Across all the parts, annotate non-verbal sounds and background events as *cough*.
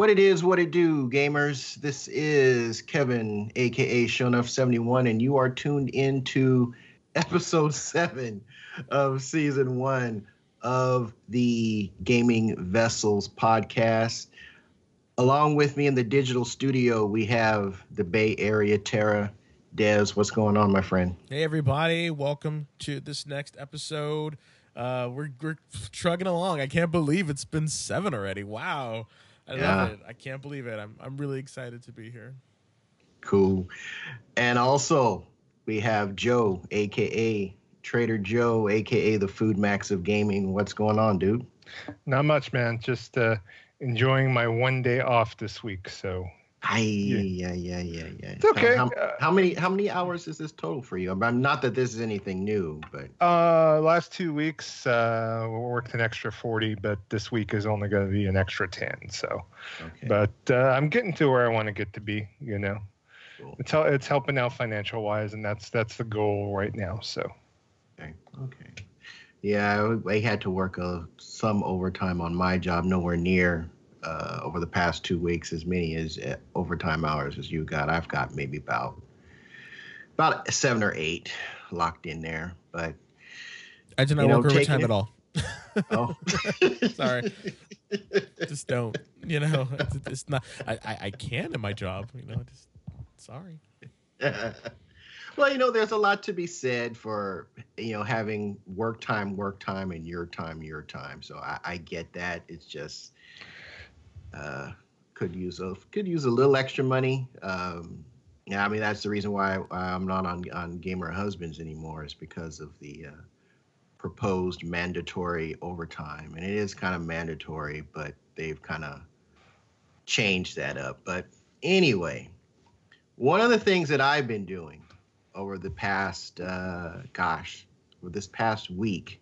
What it is, what it do, gamers. This is Kevin, aka Shonuff71, and you are tuned into episode *laughs* seven of season one of the Gaming Vessels podcast. Along with me in the digital studio, we have the Bay Area Terra. Des, what's going on, my friend? Hey, everybody. Welcome to this next episode. Uh, we're, we're trugging along. I can't believe it's been seven already. Wow. I yeah. love it. I can't believe it. I'm I'm really excited to be here. Cool. And also we have Joe, aka Trader Joe, aka the Food Max of Gaming. What's going on, dude? Not much, man. Just uh, enjoying my one day off this week. So Aye, yeah, yeah, yeah, yeah. It's okay. How, how, how, many how many hours is this total for you? I'm not that this is anything new, but uh, last two weeks uh, we worked an extra forty, but this week is only going to be an extra ten. So, okay. but uh, I'm getting to where I want to get to be. You know, cool. it's it's helping out financial wise, and that's that's the goal right now. So, okay, okay, yeah, I, I had to work uh, some overtime on my job, nowhere near uh, over the past two weeks as many as uh, overtime hours as you got. I've got maybe about about seven or eight locked in there, but I do not work know, overtime it, at all. oh, *laughs* sorry, just don't. You know, it's, it's not. I, I, I can in my job. You know, just sorry. *laughs* well, you know, there's a lot to be said for you know having work time, work time, and your time, your time. So I, I get that. It's just uh, could use a could use a little extra money. Um, yeah, I mean that's the reason why I'm not on on Gamer Husbands anymore is because of the uh, proposed mandatory overtime, and it is kind of mandatory, but they've kind of changed that up. But anyway, one of the things that I've been doing over the past, uh, gosh, with this past week,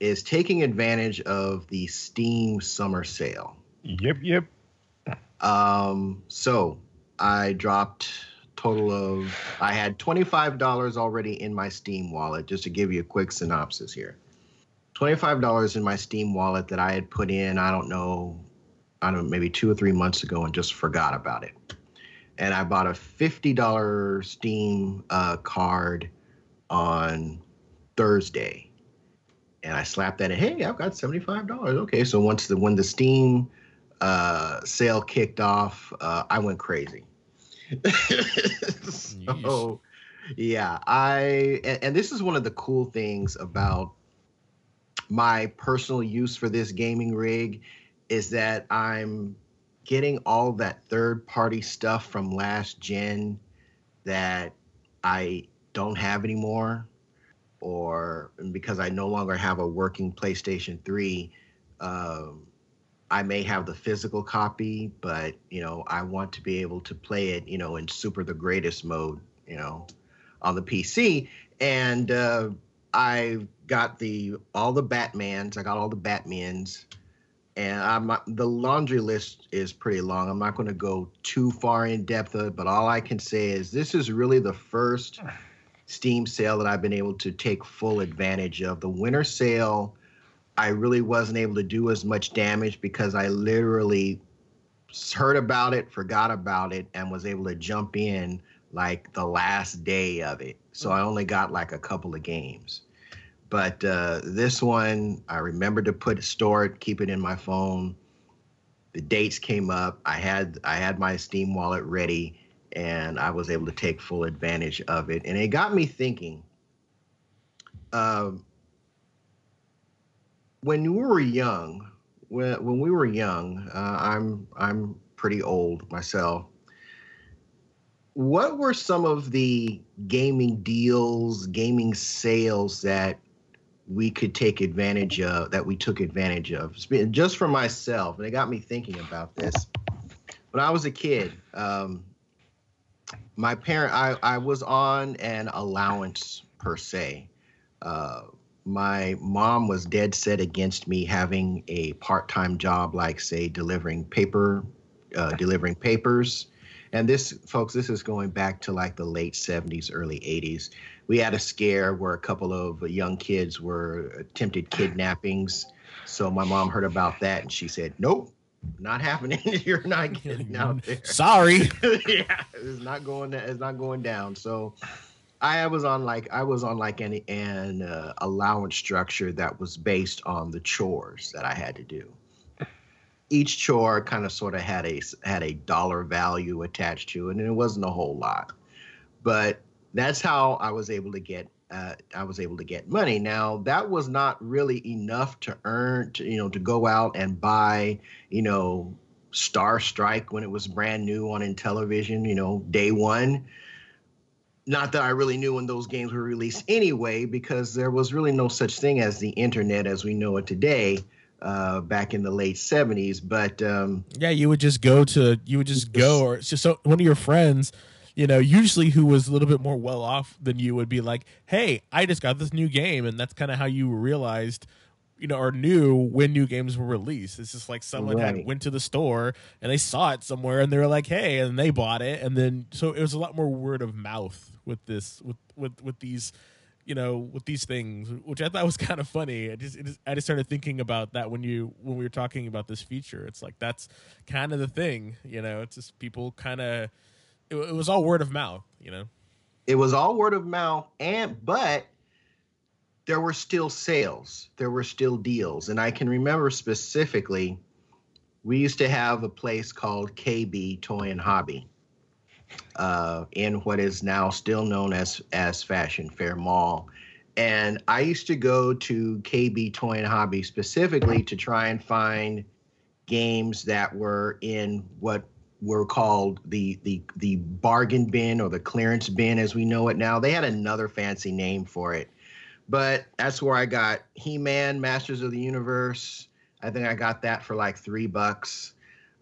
is taking advantage of the Steam summer sale. Yep, yep. Um, so I dropped total of I had $25 already in my Steam wallet, just to give you a quick synopsis here. $25 in my Steam wallet that I had put in, I don't know, I don't know, maybe two or three months ago and just forgot about it. And I bought a $50 Steam uh, card on Thursday. And I slapped that in, hey, I've got $75. Okay, so once the when the Steam uh, sale kicked off, uh, I went crazy. *laughs* so, yeah, I and, and, this is one of the cool things about my personal use for this gaming rig is that I'm getting all that third party stuff from last gen that I don't have anymore or because I no longer have a working PlayStation 3 um, I may have the physical copy, but you know, I want to be able to play it, you know, in super the greatest mode, you know, on the PC. And uh, I got the all the Batmans. I got all the Batmans, and I'm the laundry list is pretty long. I'm not going to go too far in depth of it, but all I can say is this is really the first Steam sale that I've been able to take full advantage of. The winter sale I really wasn't able to do as much damage because I literally heard about it, forgot about it, and was able to jump in like the last day of it. So I only got like a couple of games. But uh, this one, I remembered to put store it, keep it in my phone. The dates came up. I had I had my Steam wallet ready, and I was able to take full advantage of it. And it got me thinking. Um, when we were young, when when we were young, uh, I'm I'm pretty old myself. What were some of the gaming deals, gaming sales that we could take advantage of, that we took advantage of? Just for myself, and it got me thinking about this. When I was a kid, um, my parent, I, I was on an allowance per se. Uh, my mom was dead set against me having a part-time job like say delivering paper uh, delivering papers and this folks this is going back to like the late 70s early 80s we had a scare where a couple of young kids were attempted kidnappings so my mom heard about that and she said nope not happening. *laughs* *laughs* You're not getting out there. Sorry. *laughs* yeah, it's not going. It's not going down. So, I was on like I was on like an an uh, allowance structure that was based on the chores that I had to do. Each chore kind of sort of had a had a dollar value attached to it, and it wasn't a whole lot, but that's how I was able to get uh, I was able to get money. Now that was not really enough to earn, to, you know, to go out and buy, you know, Star Strike when it was brand new on Intellivision, you know, day one. Not that I really knew when those games were released anyway, because there was really no such thing as the internet as we know it today. Uh, back in the late 70s but um, yeah you would just go to you would just go or just so one of your friends you know, usually who was a little bit more well off than you would be like, "Hey, I just got this new game," and that's kind of how you realized, you know, or knew when new games were released. It's just like someone right. had went to the store and they saw it somewhere and they were like, "Hey," and they bought it, and then so it was a lot more word of mouth with this with with with these you know with these things which i thought was *laughs* kind of funny. I just, just, i just started thinking about that when you when we were talking about this feature. It's like that's kind of the thing you know? It's just people kind of it, it was all word of mouth, you know. It was all word of mouth, and but there were still sales, there were still deals, and I can remember specifically. We used to have a place called KB Toy and Hobby uh, in what is now still known as as Fashion Fair Mall. And I used to go to KB Toy and Hobby specifically to try and find games that were in what were called the the the bargain bin or the clearance bin as we know it now. They had another fancy name for it. But that's where I got He-Man, Masters of the Universe. I think I got that for like three bucks.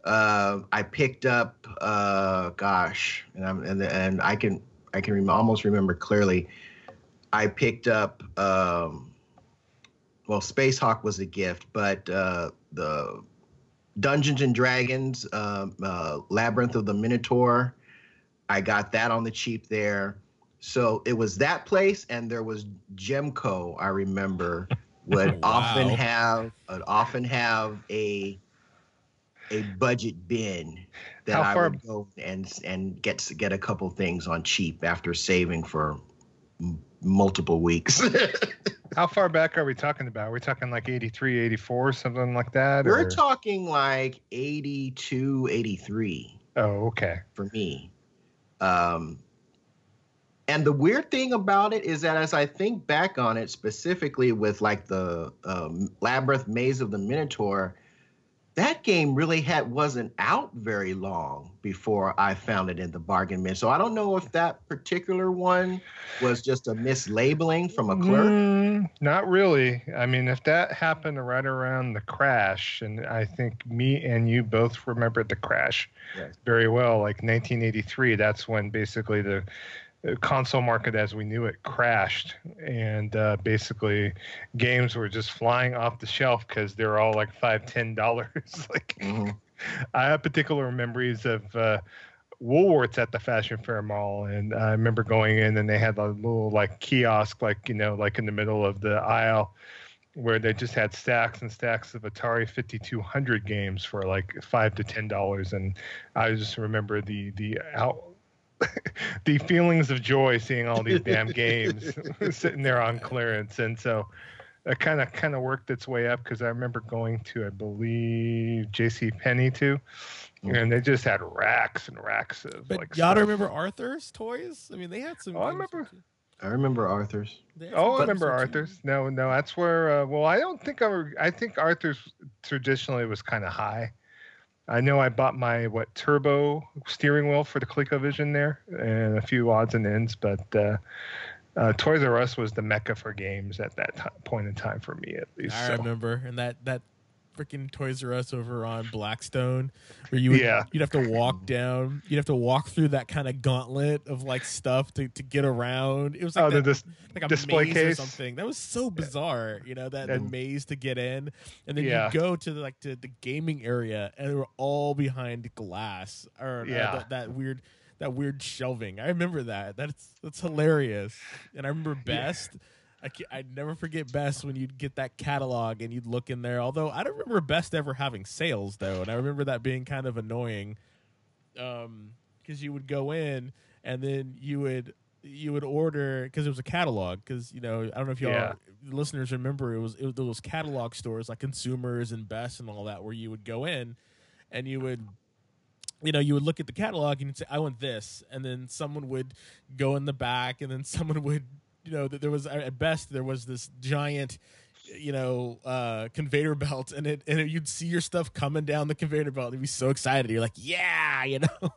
Uh, I picked up, uh, gosh, and, I'm, and and I can I can rem- almost remember clearly. I picked up, um, well, Space Hawk was a gift, but uh, the Dungeons and Dragons, uh, uh, Labyrinth of the Minotaur. I got that on the cheap there. So it was that place, and there was Gemco. I remember would *laughs* wow. often have would often have a a budget bin that How I would go and and get get a couple things on cheap after saving for m- multiple weeks. *laughs* How far back are we talking about? We're we talking like 83, 84, something like that? We're or? talking like 82, 83. Oh, okay. For me. Um, and the weird thing about it is that as I think back on it, specifically with like the um, Labyrinth Maze of the Minotaur, that game really had wasn't out very long before I found it in the bargain bin. So I don't know if that particular one was just a mislabeling from a clerk. Mm, not really. I mean, if that happened right around the crash, and I think me and you both remember the crash yes. very well, like 1983. That's when basically the console market as we knew it crashed. And uh, basically games were just flying off the shelf because they're all like five ten dollars. *laughs* Like mm-hmm. i have particular memories of uh, woolworths at the fashion fair mall. And i remember going in and they had a little like kiosk like you know like in the middle of the aisle where they just had stacks and stacks of Atari 5200 games for like five to ten dollars, and I just remember the the out *laughs* the feelings of joy seeing all these damn *laughs* games *laughs* sitting there on clearance, and so it kind of kind of worked its way up because I remember going to I believe J.C. Penney too, mm. and they just had racks and racks of but like. Y'all remember Arthur's toys? I mean, they had some. Oh, I remember. I remember Arthur's. Oh, I remember Arthur's. No, no, that's where. Uh, well, I don't think I. I think Arthur's traditionally was kind of high. I know I bought my what turbo steering wheel for the ColecoVision there, and a few odds and ends, but uh, uh, Toys R Us was the mecca for games at that t- point in time for me, at least. I so. remember, and that that freaking Toys R Us over on Blackstone, where you would, yeah. you'd have to walk down, you'd have to walk through that kind of gauntlet of like stuff to, to get around. It was like, oh, that, dis- like a display maze case or something. That was so bizarre, you know, that and, the maze to get in, and then yeah. you go to the, like to the gaming area, and they were all behind glass or uh, yeah. Uh, that, that weird that weird shelving. I remember that. That's that's hilarious. And I remember best. Yeah I I'd never forget Best when you'd get that catalog and you'd look in there. Although I don't remember Best ever having sales though, and I remember that being kind of annoying. Um, because you would go in and then you would you would order because it was a catalog. Because you know I don't know if y'all Yeah. listeners remember it was it was those catalog stores like Consumers and Best and all that where you would go in and you would you know, you would look at the catalog and you'd say, "I want this," and then someone would go in the back, and then *laughs* someone would, you know, th- there was at best there was this giant, you know, uh, conveyor belt, and it and it, you'd see your stuff coming down the conveyor belt, and you'd be so excited. You're like, "Yeah," *laughs* you know.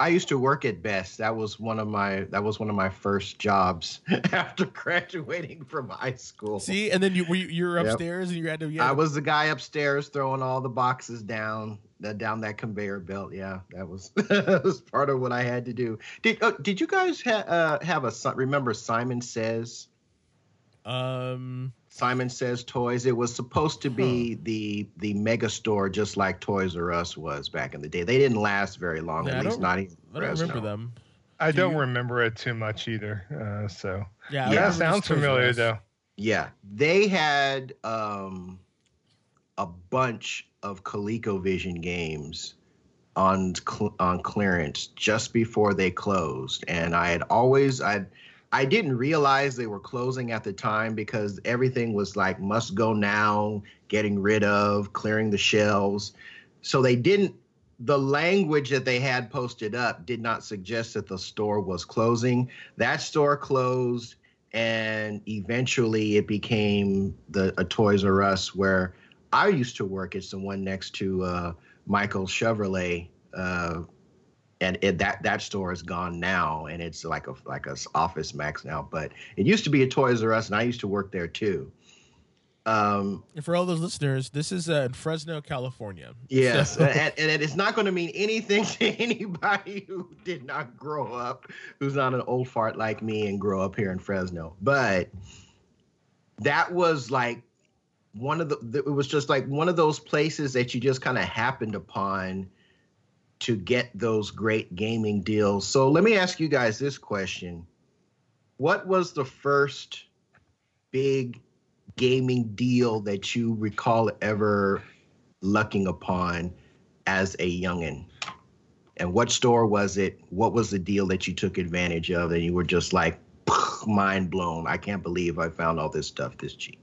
I used to work at Best. That was one of my that was one of my first jobs *laughs* after graduating from high school. see, and then you were you, you were Yep. upstairs, and you had to. You had I was the guy upstairs throwing all the boxes down that down that conveyor belt. Yeah, that was *laughs* that was part of what I had to do. Did oh, did you guys ha- uh, have a remember Simon Says? um. Simon Says Toys. It was supposed to be the the mega store, just like Toys R Us was back in the day. They didn't last very long, Yeah, I at least don't- even. I don't remember Fresno. them. I Do don't you- remember it too much either. Uh, so Yeah, Yeah, that sounds familiar though. Yeah, they had um, a bunch of ColecoVision games on cl- on clearance just before they closed, and I had always I I didn't realize they were closing at the time because everything was like must go now, getting rid of, clearing the shelves. So they didn't the language that they had posted up did not suggest that the store was closing. That store closed and eventually it became the a Toys R Us where I used to work. It's the one next to uh, Michael Chevrolet, uh, and it, that that store is gone now, and it's like a like a Office Max now. But it used to be a Toys R Us, and I used to work there too. Um, And for all those listeners, this is uh, in Fresno, California. Yes, So- and, and it is not going to mean anything *laughs* to anybody who did not grow up, who's not an old fart like me and grow up here in Fresno. But that was like one of the. It was just like one of those places that you just kind of happened upon to get those great gaming deals. So let me ask you guys this question: What was the first big gaming deal that you recall ever lucking upon as a youngin? And what store was it? What was the deal that you took advantage of and you were just like mind blown? I can't believe I found all this stuff this cheap.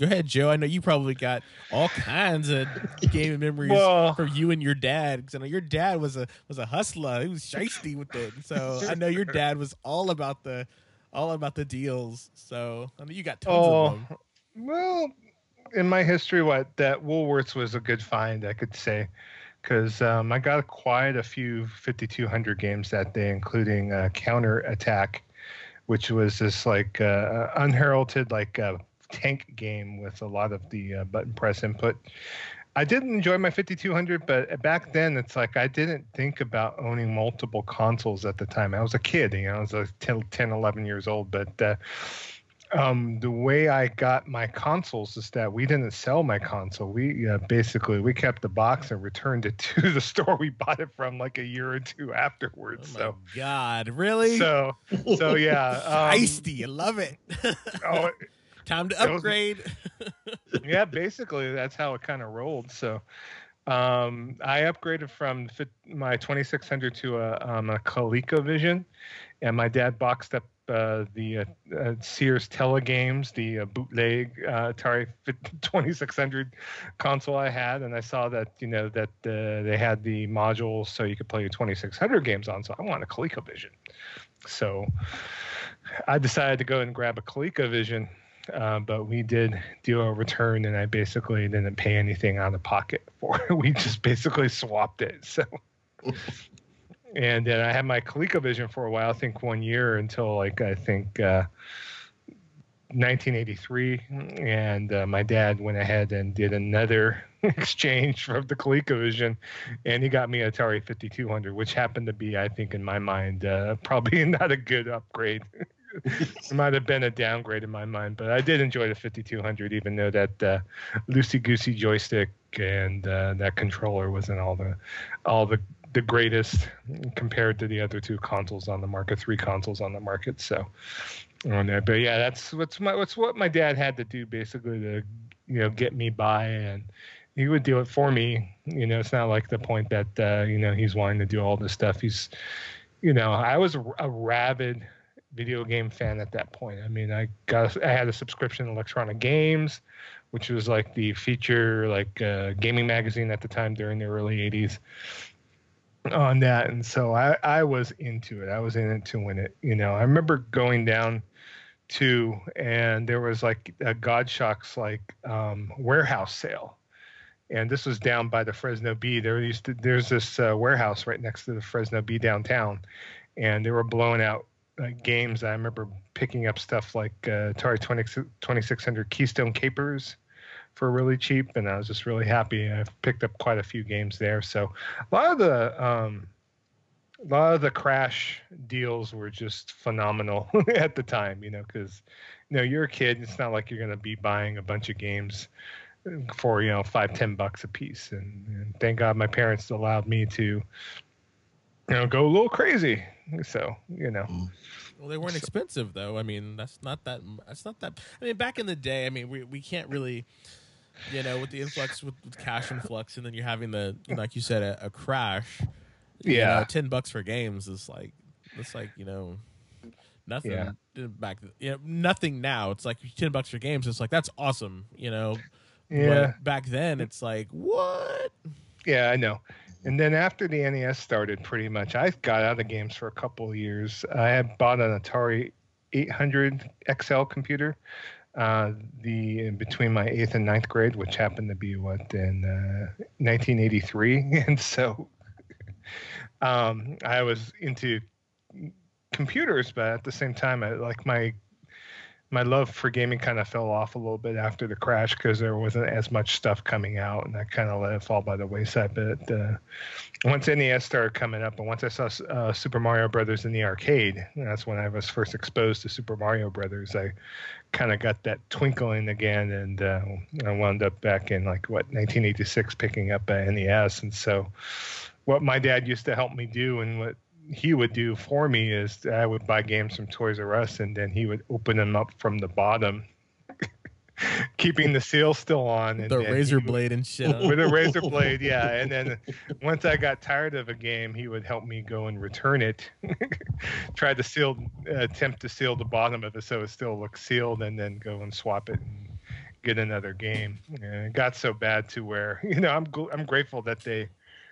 Go ahead, Joe. I know you probably got all kinds of gaming memories Well- from you and your dad. Because I know your dad was a was a hustler. He was shisty with it. So *laughs* I know your dad was all about the all about the deals. So I know you got tons Oh, of them. well, in my history, what that Woolworths was a good find, I could say, because um, I got quite a few 5200 games that day, including uh, Counter Attack, which was this like uh, unheralded like uh, tank game with a lot of the uh, button press input. I didn't enjoy my 5200, but back then it's like I didn't think about owning multiple consoles at the time. I was a kid, you know, I was like 10, 10 11 years old, but uh, um, the way I got my consoles is that we didn't sell my console. We uh, basically we kept the box and returned it *laughs* to the store we bought it from like a year or two afterwards. my so God, really? so so yeah, *laughs* um, Shisty, I love it. *laughs* oh, Time to It was- upgrade. *laughs* yeah, basically that's how it kind of rolled. So um, I upgraded from fit- my 2600 to a, um, a ColecoVision, and my dad boxed up uh, the uh, uh, Sears Telegames, the uh, bootleg uh, Atari *laughs* 2600 console I had, and I saw that you know that uh, they had the modules so you could play your 2600 games on. So I want a ColecoVision. So I decided to go and grab a ColecoVision uh, but we did do a return, and I basically didn't pay anything out of pocket *laughs* for it. We just basically swapped it. So, *laughs* and then I had my ColecoVision for a while. I think one year until like I think uh, 1983, and uh, my dad went ahead and did another *laughs* exchange from the ColecoVision, and he got me Atari 5200, which happened to be, I think, in my mind, uh, probably not a good upgrade. It might have been a downgrade in my mind, but I did enjoy the 5200, even though that uh, loosey goosey joystick and uh, that controller wasn't all the all the the greatest compared to the other two consoles on the market, three consoles on the market. So on there, but yeah, that's what's my what's what my dad had to do basically to you know get me by, and he would do it for me. You know, it's not like the point that uh, you know he's wanting to do all this stuff. He's you know, I was a rabid video game fan at that point. I mean, I got I had a subscription to Electronic Games, which was like the feature like uh, gaming magazine at the time during the early '80s. On that, and so I I was into it. I was in it to win it. You know, I remember going down to and there was like a Gottschalks like um, warehouse sale. And this was down by the Fresno Bee. There used to, there's this uh, warehouse right next to the Fresno Bee downtown, and they were blowing out uh, games. I remember picking up stuff like uh, Atari 20, 2600 Keystone Kapers for really cheap, and I was just really happy. I picked up quite a few games there. So a lot of the um, a lot of the crash deals were just phenomenal *laughs* at the time. You know, because you know you're a kid. It's not like you're going to be buying a bunch of games for you know five ten bucks a piece, and, and thank God my parents allowed me to you know go a little crazy *laughs* so you know. Mm. Well, they weren't so. expensive though. I mean, that's not that. That's not that. I mean, back in the day, I mean, we we can't really, you know, with the influx with, with cash influx, and then you're having the like you said a, a crash. Yeah, know, ten bucks for games is like it's like you know nothing yeah. back. You know, nothing now. It's like ten bucks for games. It's like that's awesome. You know. Yeah. But back then, it's like what? Yeah, I know and then after the NES started, pretty much, I got out of games for a couple of years. I had bought an Atari 800 XL computer, uh, the in between my eighth and ninth grade, which happened to be what in uh, 1983, *laughs* and so um, I was into computers, but at the same time, I, like my my love for gaming kind of fell off a little bit after the crash because there wasn't as much stuff coming out, and I kind of let it fall by the wayside. But uh, once NES started coming up, and once I saw uh, Super Mario Brothers in the arcade, that's when I was first exposed to Super Mario Brothers. I kind of got that twinkling again, and uh, I wound up back in like what 1986 picking up a NES, and so what my dad used to help me do, and what he would do for me is I would buy games from Toys R Us and then he would open them up from the bottom, *laughs* keeping the seal still on. And the razor would, blade and shit. *laughs* With a razor *laughs* blade, yeah. And then once I got tired of a game, he would help me go and return it, try to seal, attempt to seal the bottom of it so it still looks sealed, and then go and swap it and get another game. And it got so bad to where you know I'm I'm grateful that they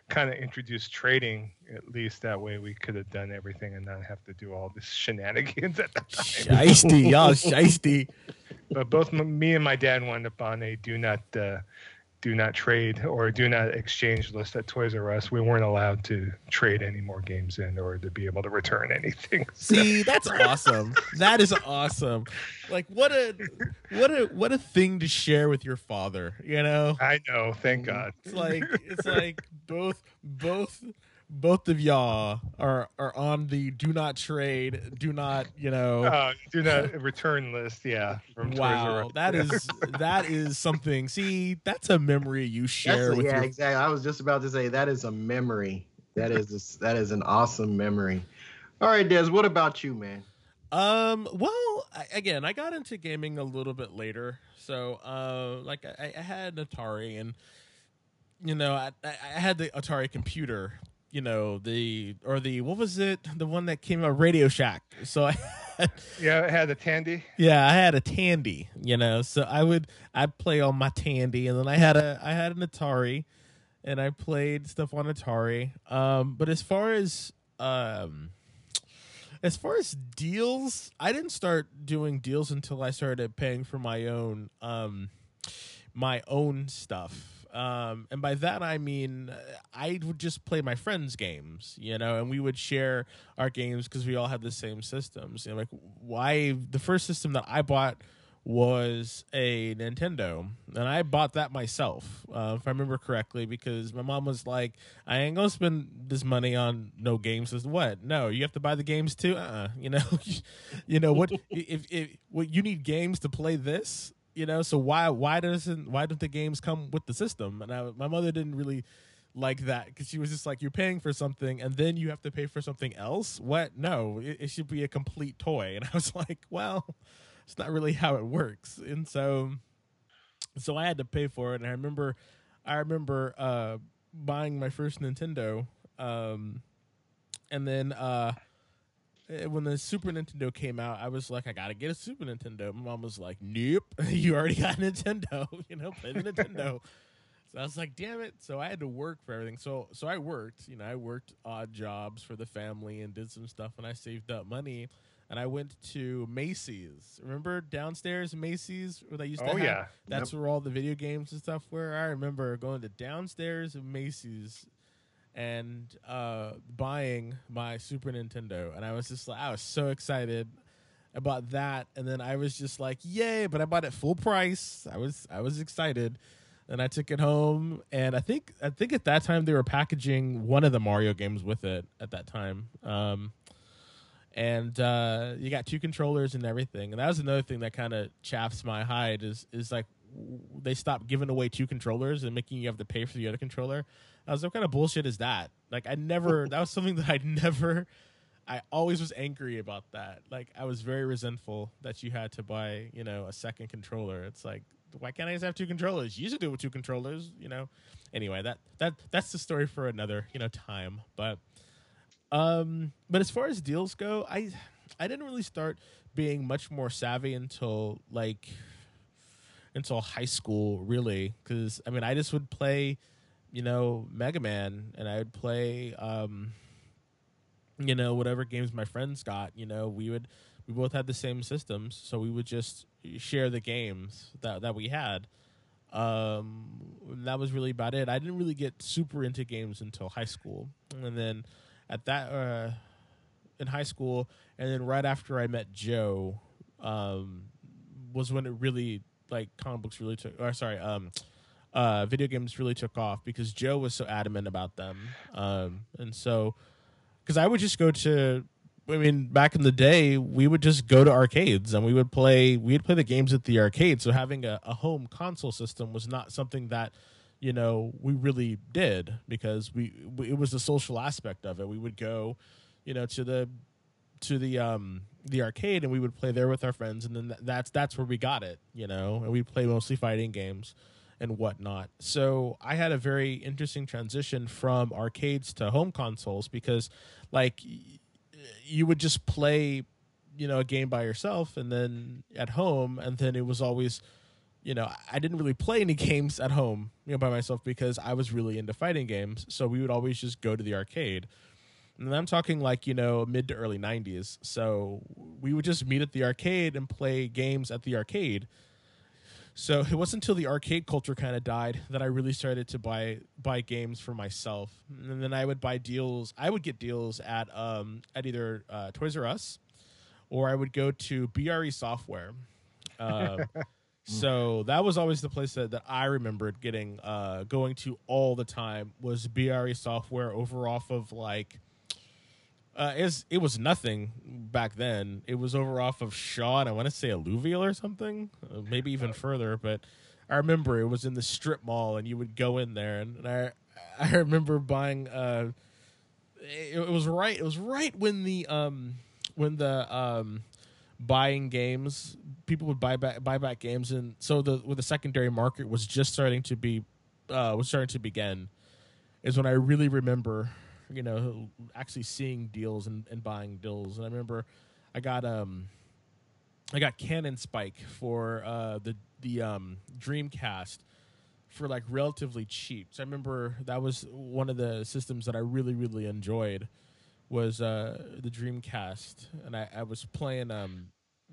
kind of introduced trading at least that way we could have done everything and not have to do all this shenanigans at the time. Shiesty, y'all shiesty. But both me and my dad wound up on a do not uh, do not trade or do not exchange list at Toys R Us. We weren't allowed to trade any more games in or to be able to return *laughs* anything. See, that's awesome. That is awesome. Like what a what a what a thing to share with your father, you know? I know, thank God. It's like it's like both both both of y'all are are on the do not trade, do not you know, *laughs* uh, do not return list. Yeah. wow, that is that is something. See, that's a memory you share. A, with yeah, your... exactly. I was just about to say that is a memory. That is a, that is an awesome memory. All right, Des, what about you, man? Um. Well, I, again, I got into gaming a little bit later. So, uh, like I, I had an Atari, and you know, I, I had the Atari computer you know the or the what was it the one that came out Radio Shack. So I had, yeah, I had a Tandy. Yeah, I had a Tandy. You know, so I would I'd play on my Tandy, and then I had a I had an Atari, and I played stuff on Atari. Um, but as far as um, as far as deals, I didn't start doing deals until I started paying for my own um my own stuff um, and by that I mean I would just play my friends' games, you know, and we would share our games because we all had the same systems. And like, why the first system that I bought was a Nintendo, and I bought that myself, uh, if I remember correctly, because my mom was like, "I ain't gonna spend this money on no games." As what? No, you have to buy the games too. Uh, *laughs* you know, *laughs* you know what? if if what you need games to play this, you know? So why why doesn't why don't the games come with the system? And I, my mother didn't really like that because she was just like you're paying for something and then you have to pay for something else? What? No. It, it, should be a complete toy. And i was *laughs* like well it's not really how it works. And so so i had to pay for it. And i remember i remember uh buying my first nintendo um and then uh Uh, when the Super Nintendo came out, I was like, I gotta get a Super Nintendo. My mom was like, Nope, *laughs* you already got Nintendo. *laughs* you know, play the Nintendo. *laughs* So I was like, damn it. So I had to work for everything. So so I worked, you know, I worked odd jobs for the family and did some stuff and I saved up money and I went to Macy's. Remember downstairs Macy's where they used to Oh have yeah. that's where all the video games and stuff were. I remember going to downstairs of Macy's and uh, buying my Super Nintendo, and I was just like, I was so excited about that, and then I was just like, yay! But I bought it full price. I was I was excited, and I took it home, and I think I think at that time they were packaging one of the Mario games with it at that time. Um, and uh, you got two controllers and everything. And that was another thing that kind of chaffs my hide is is like they stopped giving away two controllers and making you have to pay for the other controller. I was like, what kind of bullshit is that? Like, I never. *laughs* that was something that I never. I always was angry about that. Like, I was very resentful that you had to buy, you know, a second controller. It's like, why can't I just have two controllers? You used to do it with two controllers, you know. Anyway, that that that's the story for another, you know, time. But um, but as far as deals go, I I didn't really start being much more savvy until like until high school, really, because I mean, I just would play, you know, Mega Man, and I would play, um, you know, whatever games my friends got. You know, we would we both had the same systems, so we would just share the games that that we had. Um, that was really about it. I didn't really get super into games until high school, and then at that uh, in high school, and then right after I met Joe, um, was when it really like comic books really took. Or sorry, um, uh, video games really took off because Joe was so adamant about them, um, and so because I would just go to. I mean, back in the day, we would just go to arcades and we would play. We'd play the games at the arcade. So having a, a home console system was not something that you know we really did because we, we it was the social aspect of it we would go you know to the to the um the arcade and we would play there with our friends and then th- that's that's where we got it you know and we play mostly fighting games and whatnot so i had a very interesting transition from arcades to home consoles because like y- you would just play you know a game by yourself and then at home and then it was always you know, I didn't really play any *laughs* games at home, you know, by myself because I was really into fighting games. So we would always just go to the arcade. And I'm talking like, you know, mid to early 90s. So we would just meet at the arcade and play games at the arcade. So it wasn't until the arcade culture kind of died that I really started to buy buy games for myself. And then I would buy deals. I would get deals at um at either uh, Toys R Us or I would go to BRE Software. Um, *laughs* so that was always the place that, that I remembered getting uh, going to all the time was BRE software over off of like uh, is it was nothing back then. It was over off of Shaw and I want to say Alluvial or something, uh, maybe even further. But I remember it was in the strip mall and you would go in there and, and I *laughs* I remember buying. Uh, it, it was right. It was right when the um when the um buying games people would buy back buy back games and so the with the secondary market was just starting to be uh was starting to begin is when i really remember you know actually seeing deals and, and buying deals. And i remember i got um i got cannon spike for uh the the um dreamcast for like relatively cheap. So i remember that was one of the systems that i really really enjoyed was uh the dreamcast. And i, I was playing um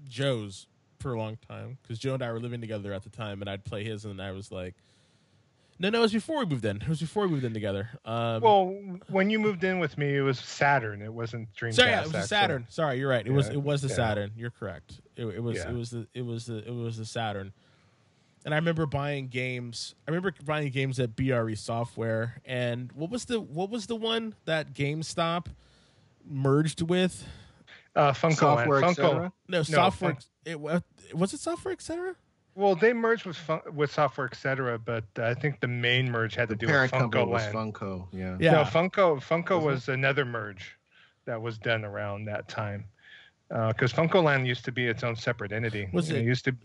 joe's for a long time because Joe and I were living together at the time, and I'd play his, and I was like, "No, no, it was before we moved in. It was before we moved in together." Um, Well, when you moved in with me, it was Saturn. It wasn't Dreamcast. sorry, yeah, it was the actually. Saturn. Sorry, you're right. It was it was the yeah. Saturn. You're correct. It, it was Yeah. it was the it was the it was the Saturn. And I remember buying games. I remember buying games at BRE Software. And what was the what was the one that GameStop merged with? Uh, Funco, Software, Funco. No, No, software. Fun- it was it software, etc. Well, they merged with Fun- with Software Etc., but uh, I think the main merge had to do with parent company Funco was Land. Funco. Yeah. Yeah. No, Funco Funco Was was another merge that was done around that time. Because FuncoLand used to be its own separate entity. Was it it- used to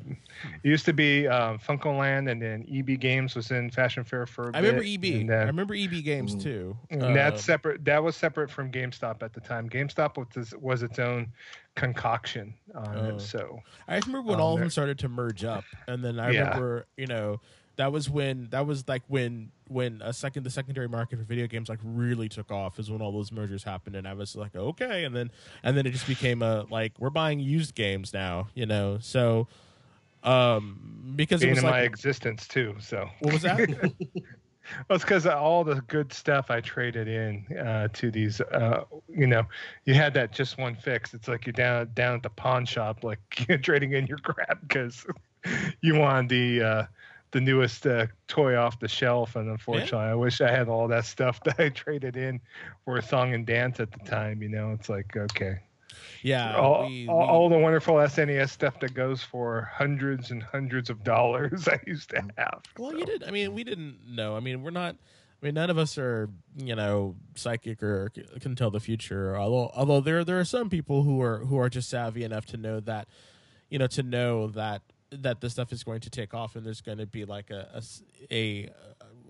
it used to be um, FuncoLand, and then EB Games was in Fashion Fair for a I remember EB. and I remember EB games Mm. too. and that's Uh, separate. That was separate from GameStop at the time. GameStop was was its own concoction on Oh. it. So I remember when Um, all of them started to merge up, and then I Yeah. remember, you know, that was when that was like when when a second the secondary market for video games like really took off is when all those mergers happened, and I was like, okay, and then and then it just became a like we're buying used games now, you know, so um because it was in my existence too. So what was that? *laughs* Well, it's because all the good stuff I traded in uh, to these. Uh, you know, you had that just one fix. It's like you're down down at the pawn shop, like *laughs* trading in your crap because *laughs* you want the uh, the newest uh, toy off the shelf. And unfortunately, I wish I had all that stuff *laughs* that I traded in for a song and dance at the time. You know, it's like okay, yeah, all, we- all, we- all the wonderful SNES stuff that goes for hundreds and hundreds of dollars. *laughs* I used to have. Well, so. you did. I mean, we didn't know. I mean, we're not. I mean, none of us are, you know, psychic or can tell the future. Although, although there there are some people who are who are just savvy enough to know that, you know, to know that that this stuff is going to take off and there's going to be like a a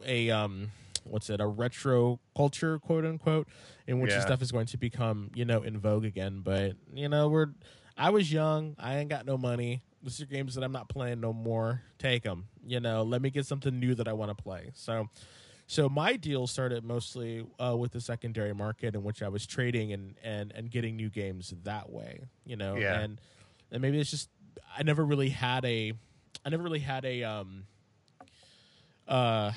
a um what's it a retro culture quote unquote in which Yeah. the stuff is going to become you know in vogue again. But you know, we're I was young. I ain't got no money. These are games that I'm not playing no more. Take them. You know, let me get something new that I want to play. So, so my deal started mostly uh, with the secondary market in which I was trading and and and getting new games that way. You know, Yeah. and and maybe it's just I never really had a I never really had a um uh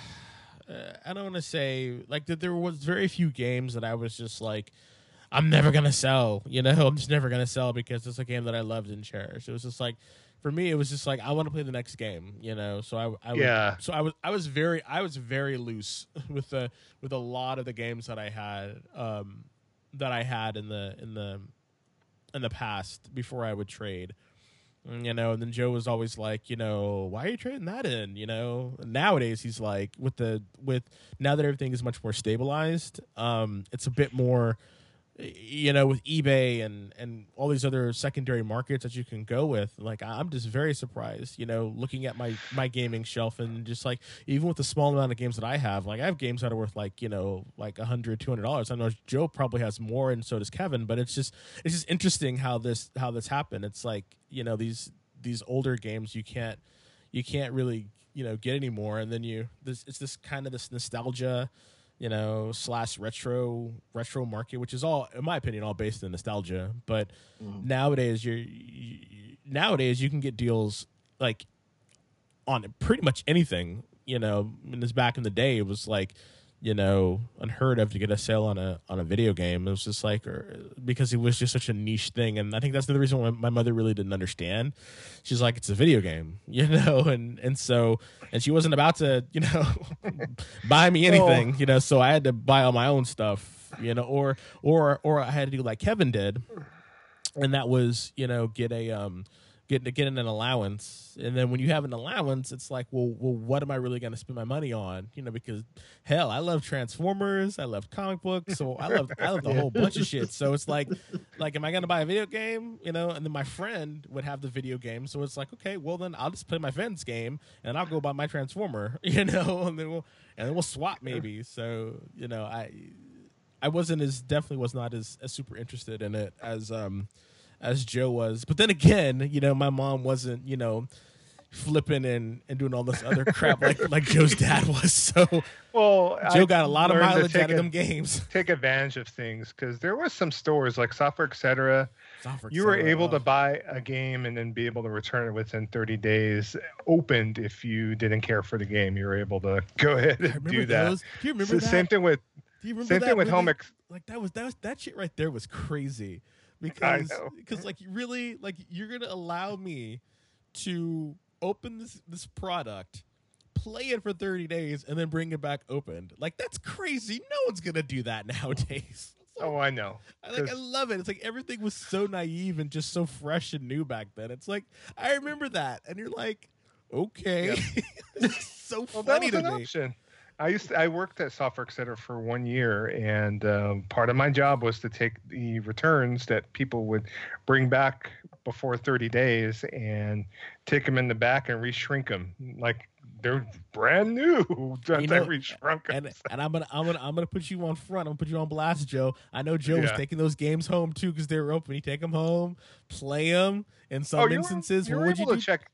I don't want to say like that there was very few games that I was just like I'm never gonna sell. You know, *laughs* I'm just never gonna sell because it's a game that I loved and cherished. It was just like, for me, it was just like I want to play the next game. You know, so I, I would- Yeah. So I was I was very I was very loose *laughs* with the with a lot of the games that I had um that I had in the in the in the past before I would trade. You know, and then Joe was always like, you know, why are you trading that in? You know, nowadays he's like, with the with now that everything is much more stabilized, um, it's a bit more, you know, with eBay and and all these other secondary markets that you can go with. Like, I'm just very surprised, you know, looking at my my gaming shelf and just like even with the small amount of games that I have, like I have games that are worth like you know like a hundred, two hundred dollars. I know Joe probably has more, and so does Kevin. But it's just it's just interesting how this how this happened. It's like you know these these older games you can't you can't really you know get anymore, and then you this it's this kind of this nostalgia you know slash retro retro market which is all in my opinion all based in nostalgia. But mm-hmm. nowadays you're you, nowadays you can get deals like on pretty much anything you know and this back in the day it was like you know unheard of to get a sale on a on a video game. It was just like or, because it was just such a niche thing. And i think that's the reason why my mother really didn't understand. She's like it's a video game *laughs* you know? And and so and she wasn't about to you know *laughs* buy me anything you know? So i had to buy all my own stuff you know? Or or or i had to do like kevin did. And that was you know get a um get get an allowance. And then when you have an allowance it's like well well what am i really going to spend my money on? You know because hell i love transformers i love comic books so i love i love *laughs* a whole bunch of shit. So it's like like am i going to buy a video game? You know and then my friend would have the video game. So it's like okay well then i'll just play my friend's game and i'll go buy my transformer *laughs* you know *laughs* and then we'll and then we'll swap maybe. So you know i I wasn't as definitely was not as, as super interested in it as um as Joe was. But then again, you know, my mom wasn't, you know, flipping and, and doing all this other crap like *laughs* like Joe's dad was. So Well, Joe I got a lot of mileage out of a- them games. *laughs* Take advantage of things because there was some stores like Software Etc. Software You were able to Oh. buy a game and then be able to return it within 30 days, opened if you didn't care for the game. You were able to *laughs* go ahead and do that. those. Do you remember So that? Same thing with Do you remember same that thing with home. they- Ex- like that was that was that shit right there was crazy because because like you really like you're gonna allow me to open this this product play it for 30 days and then bring it back opened like that's crazy no one's gonna do that *laughs* nowadays like, oh, I know. I, like i love it it's like everything was so naive and just so fresh and new back then it's like i remember that and you're like okay. *laughs* so well, funny to me. Option. I used to, I worked at Softworks Center for one year, and um, part of my job was to take the returns that people would bring back before 30 days and take them in the back and reshrink them like they're brand new. *laughs* You know, and, and I'm gonna I'm gonna I'm gonna put you on front. I'm gonna put you on blast, Joe. I know Joe yeah. was taking those games home too because they were open. You take them home, play them. In some oh, instances, you're, you're what would you do? check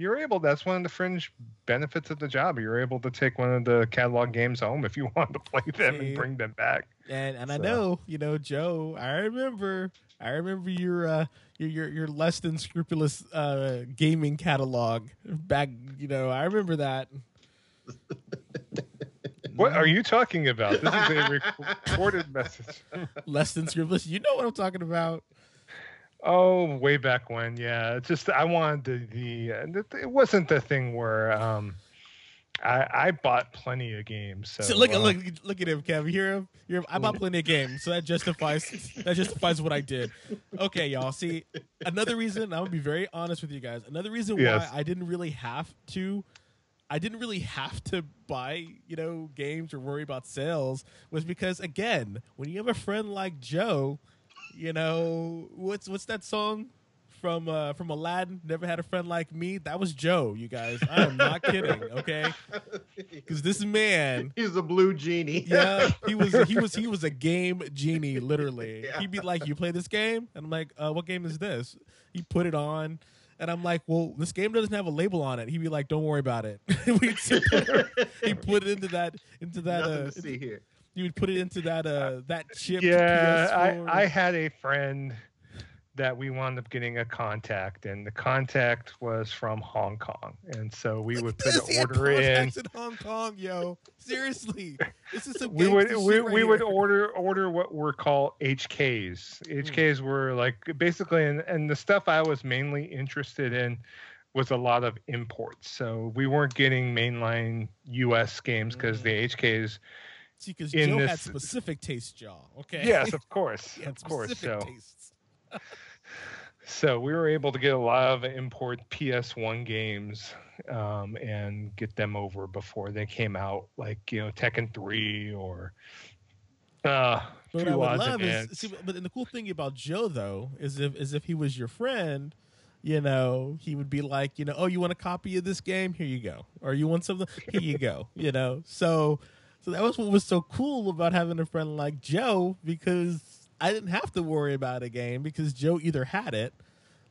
you're able that's one of the fringe benefits of the job you're able to take one of the catalog games home if you *laughs* want to play them See, and bring them back and and so. i know you know joe i remember i remember your uh your your, your less than scrupulous uh gaming catalog back you know i remember that *laughs* What are you talking about? This is a *laughs* recorded message. Less than scrupulous. You know what I'm talking about. Oh, way back when, yeah. It's just I wanted the, the it wasn't the thing where um, I I bought plenty of games. So, so look, uh, look, look at him, Kev. You hear him? You hear him? I bought plenty of games, so that justifies that justifies what I did. Okay, y'all. See, another reason I'm gonna be very honest with you guys. Another reason yes. why I didn't really have to. I didn't really have to buy, you know, games or worry about sales was because again, when you have a friend like Joe you know what's what's that song from uh, from Aladdin? Never had a friend like me. That was Joe. You guys, I am not kidding. Okay, *laughs* because this man, he's a blue genie. yeah, he was he was he *laughs* was a game genie. Literally, yeah. he'd be like, "You play this game," and I'm like, uh, "What game is this?" He put it on. And I'm like, well, this game doesn't have a label on it. He'd be like, don't worry about it. *laughs* he put it into that into that. Nothing uh, to see here you would put it into that uh that chip. Yeah, I I had a friend that we wound up getting a contact, and the contact was from Hong Kong, and so we would put an *laughs* order in. in Hong Kong, yo. Seriously, this is we would we, right we would *laughs* order order what were called HKs. HKs mm. were like basically, and and the stuff I was mainly interested in was a lot of imports. So we weren't getting mainline U.S. games because mm. the HKs See, because Joe this... had specific taste, Joe. Okay. Yes, of *laughs* course, of course. So, *laughs* so we were able to get a lot of import PS1 games um, and get them over before they came out, like you know Tekken 3 or. Uh, but what I would love is, see, but the cool thing about Joe though is if is if he was your friend, you know, he would be like, you know, oh, you want a copy of this game? Here you go. Or you want something? Here you go. You know, so so that was what was so cool about having a friend like Joe because I didn't have to worry about a game because Joe either had it,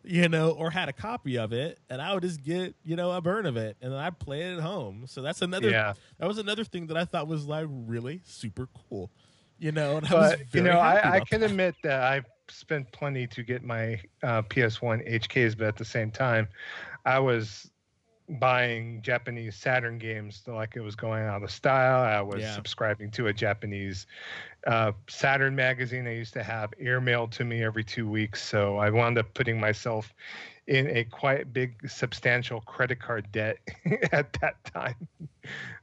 you know, or had a copy of it, and I would just get you know a burn of it, and then I'd play it at home. So that's another. Yeah. That was another thing that I thought was like really super cool, you know. And but you know, I, I can that. admit that I spent plenty to get my uh, PS1 HKs, but at the same time, I was buying Japanese Saturn games like it was going out of style. I was yeah. subscribing to a Japanese uh, Saturn magazine I used to have airmailed to me every two weeks. So I wound up putting myself in a quite big, substantial credit card debt *laughs* at that time,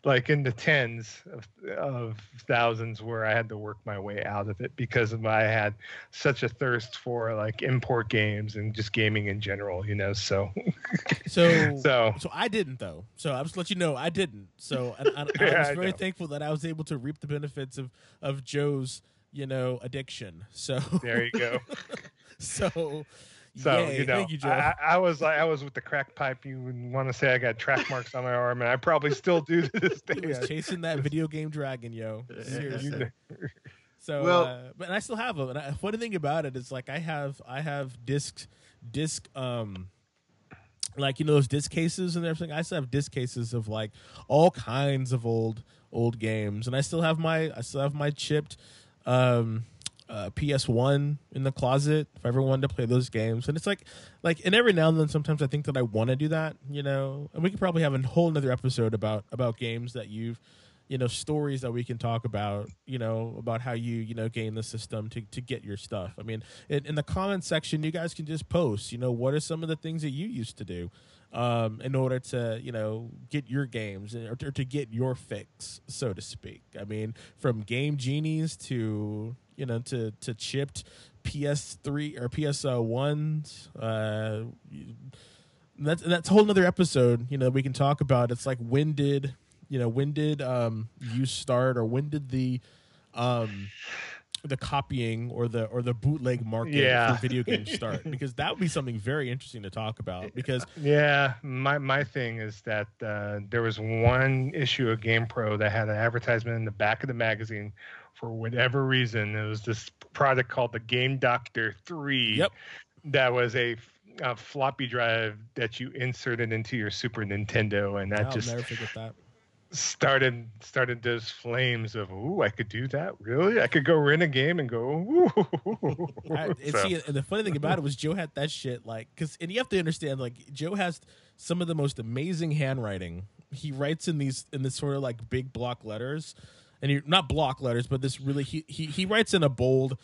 like in the tens of, of, thousands, where I had to work my way out of it because of I had such a thirst for like import games and just gaming in general, you know. So, *laughs* so, so, so I didn't though. So I'll just let you know I didn't. So I, I, *laughs* I yeah, was very thankful that I was able to reap the benefits of of Joe's, you know, addiction. So there you go. so so Yay, you know, you, I, I, was like, I was with the crack pipe. You would want to say I got track marks on my arm, and I probably still do to this *laughs* day. He was chasing that video game dragon, yo. Seriously. so, well, uh, but I still have them. And I, funny thing about it is, like, I have, I have discs, disc, um, like you know those disc cases and everything. I still have disc cases of like all kinds of old, old games, and I still have my, I still have my chipped. Um, uh, PS1 in the closet if I ever wanted to play those games. And it's like, like, and every now and then, sometimes I think that I want to do that, you know. And we could probably have a whole another episode about about games that you've, you know, stories that we can talk about, you know, about how you, you know, gain the system to to get your stuff. I mean, in, in the comment section, you guys can just post, you know, what are some of the things that you used to do. Um, in order to you know get your games or to, or to get your fix, so to speak. I mean, from game genies to you know, to to chipped PS3 or PS1s. Uh, that's that's a whole other episode. You know, we can talk about. It's like when did you know when did um you start or when did the um the copying or the or the bootleg market yeah. for video games start because that would be something very interesting to talk about because *laughs* yeah my my thing is that uh, there was one issue of GamePro that had an advertisement in the back of the magazine for whatever reason it was this product called the Game Doctor 3 yep that was a, a floppy drive that you inserted into your Super Nintendo and that I'll just never forget that started started those flames of ooh I could do that really I could go rent a game and go ooh. I, and so. see and the funny thing about it was Joe had that shit like because and you have to understand like Joe has some of the most amazing handwriting he writes in these in this sort of like big block letters and he not block letters but this really he he, he writes in a bold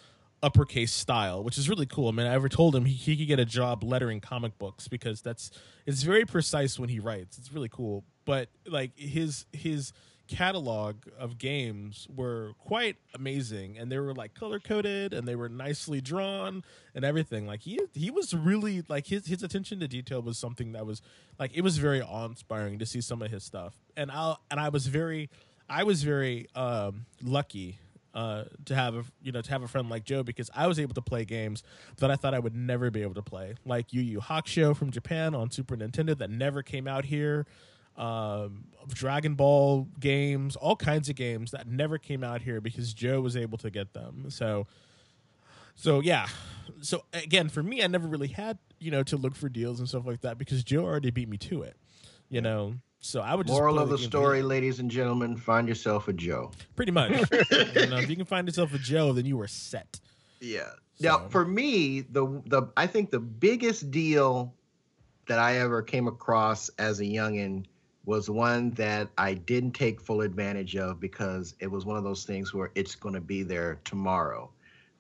uppercase style, which is really cool. I mean, I ever told him he, he could get a job lettering comic books because that's it's very precise when he writes. It's really cool but like his his catalog of games were quite amazing and they were like color coded and they were nicely drawn and everything like he he was really like his his attention to detail was something that was like it was very awe-inspiring to see some of his stuff and I and I was very I was very um, lucky uh, to have a you know to have a friend like Joe because I was able to play games that I thought I would never be able to play, like Yu Yu Hakusho from Japan on Super Nintendo that never came out here um, Dragon Ball games, all kinds of games that never came out here because Joe was able to get them. So, so yeah. So again, for me, I never really had you know to look for deals and stuff like that because Joe already beat me to it. You know, so I would. Moral of the, the story, ladies and gentlemen: find yourself a Joe. Pretty much. *laughs* you know, if you can find yourself a Joe, then you are set. Yeah. So. Now, for me, the the I think the biggest deal that I ever came across as a youngin was one that I didn't take full advantage of because it was one of those things where it's going to be there tomorrow,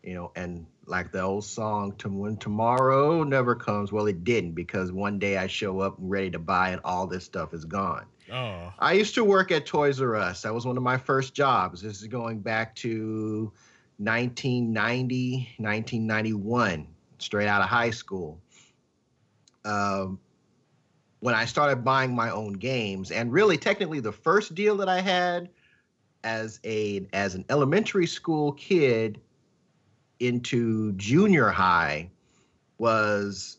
you know, and like the old song, "To when tomorrow never comes." Well, it didn't because one day I show up ready to buy and all this stuff is gone. Oh. I used to work at Toys R Us. That was one of my first jobs. This is going back to 1990, 1991, straight out of high school. Um, when I started buying my own games. And really, technically, the first deal that I had as a as an elementary school kid into junior high was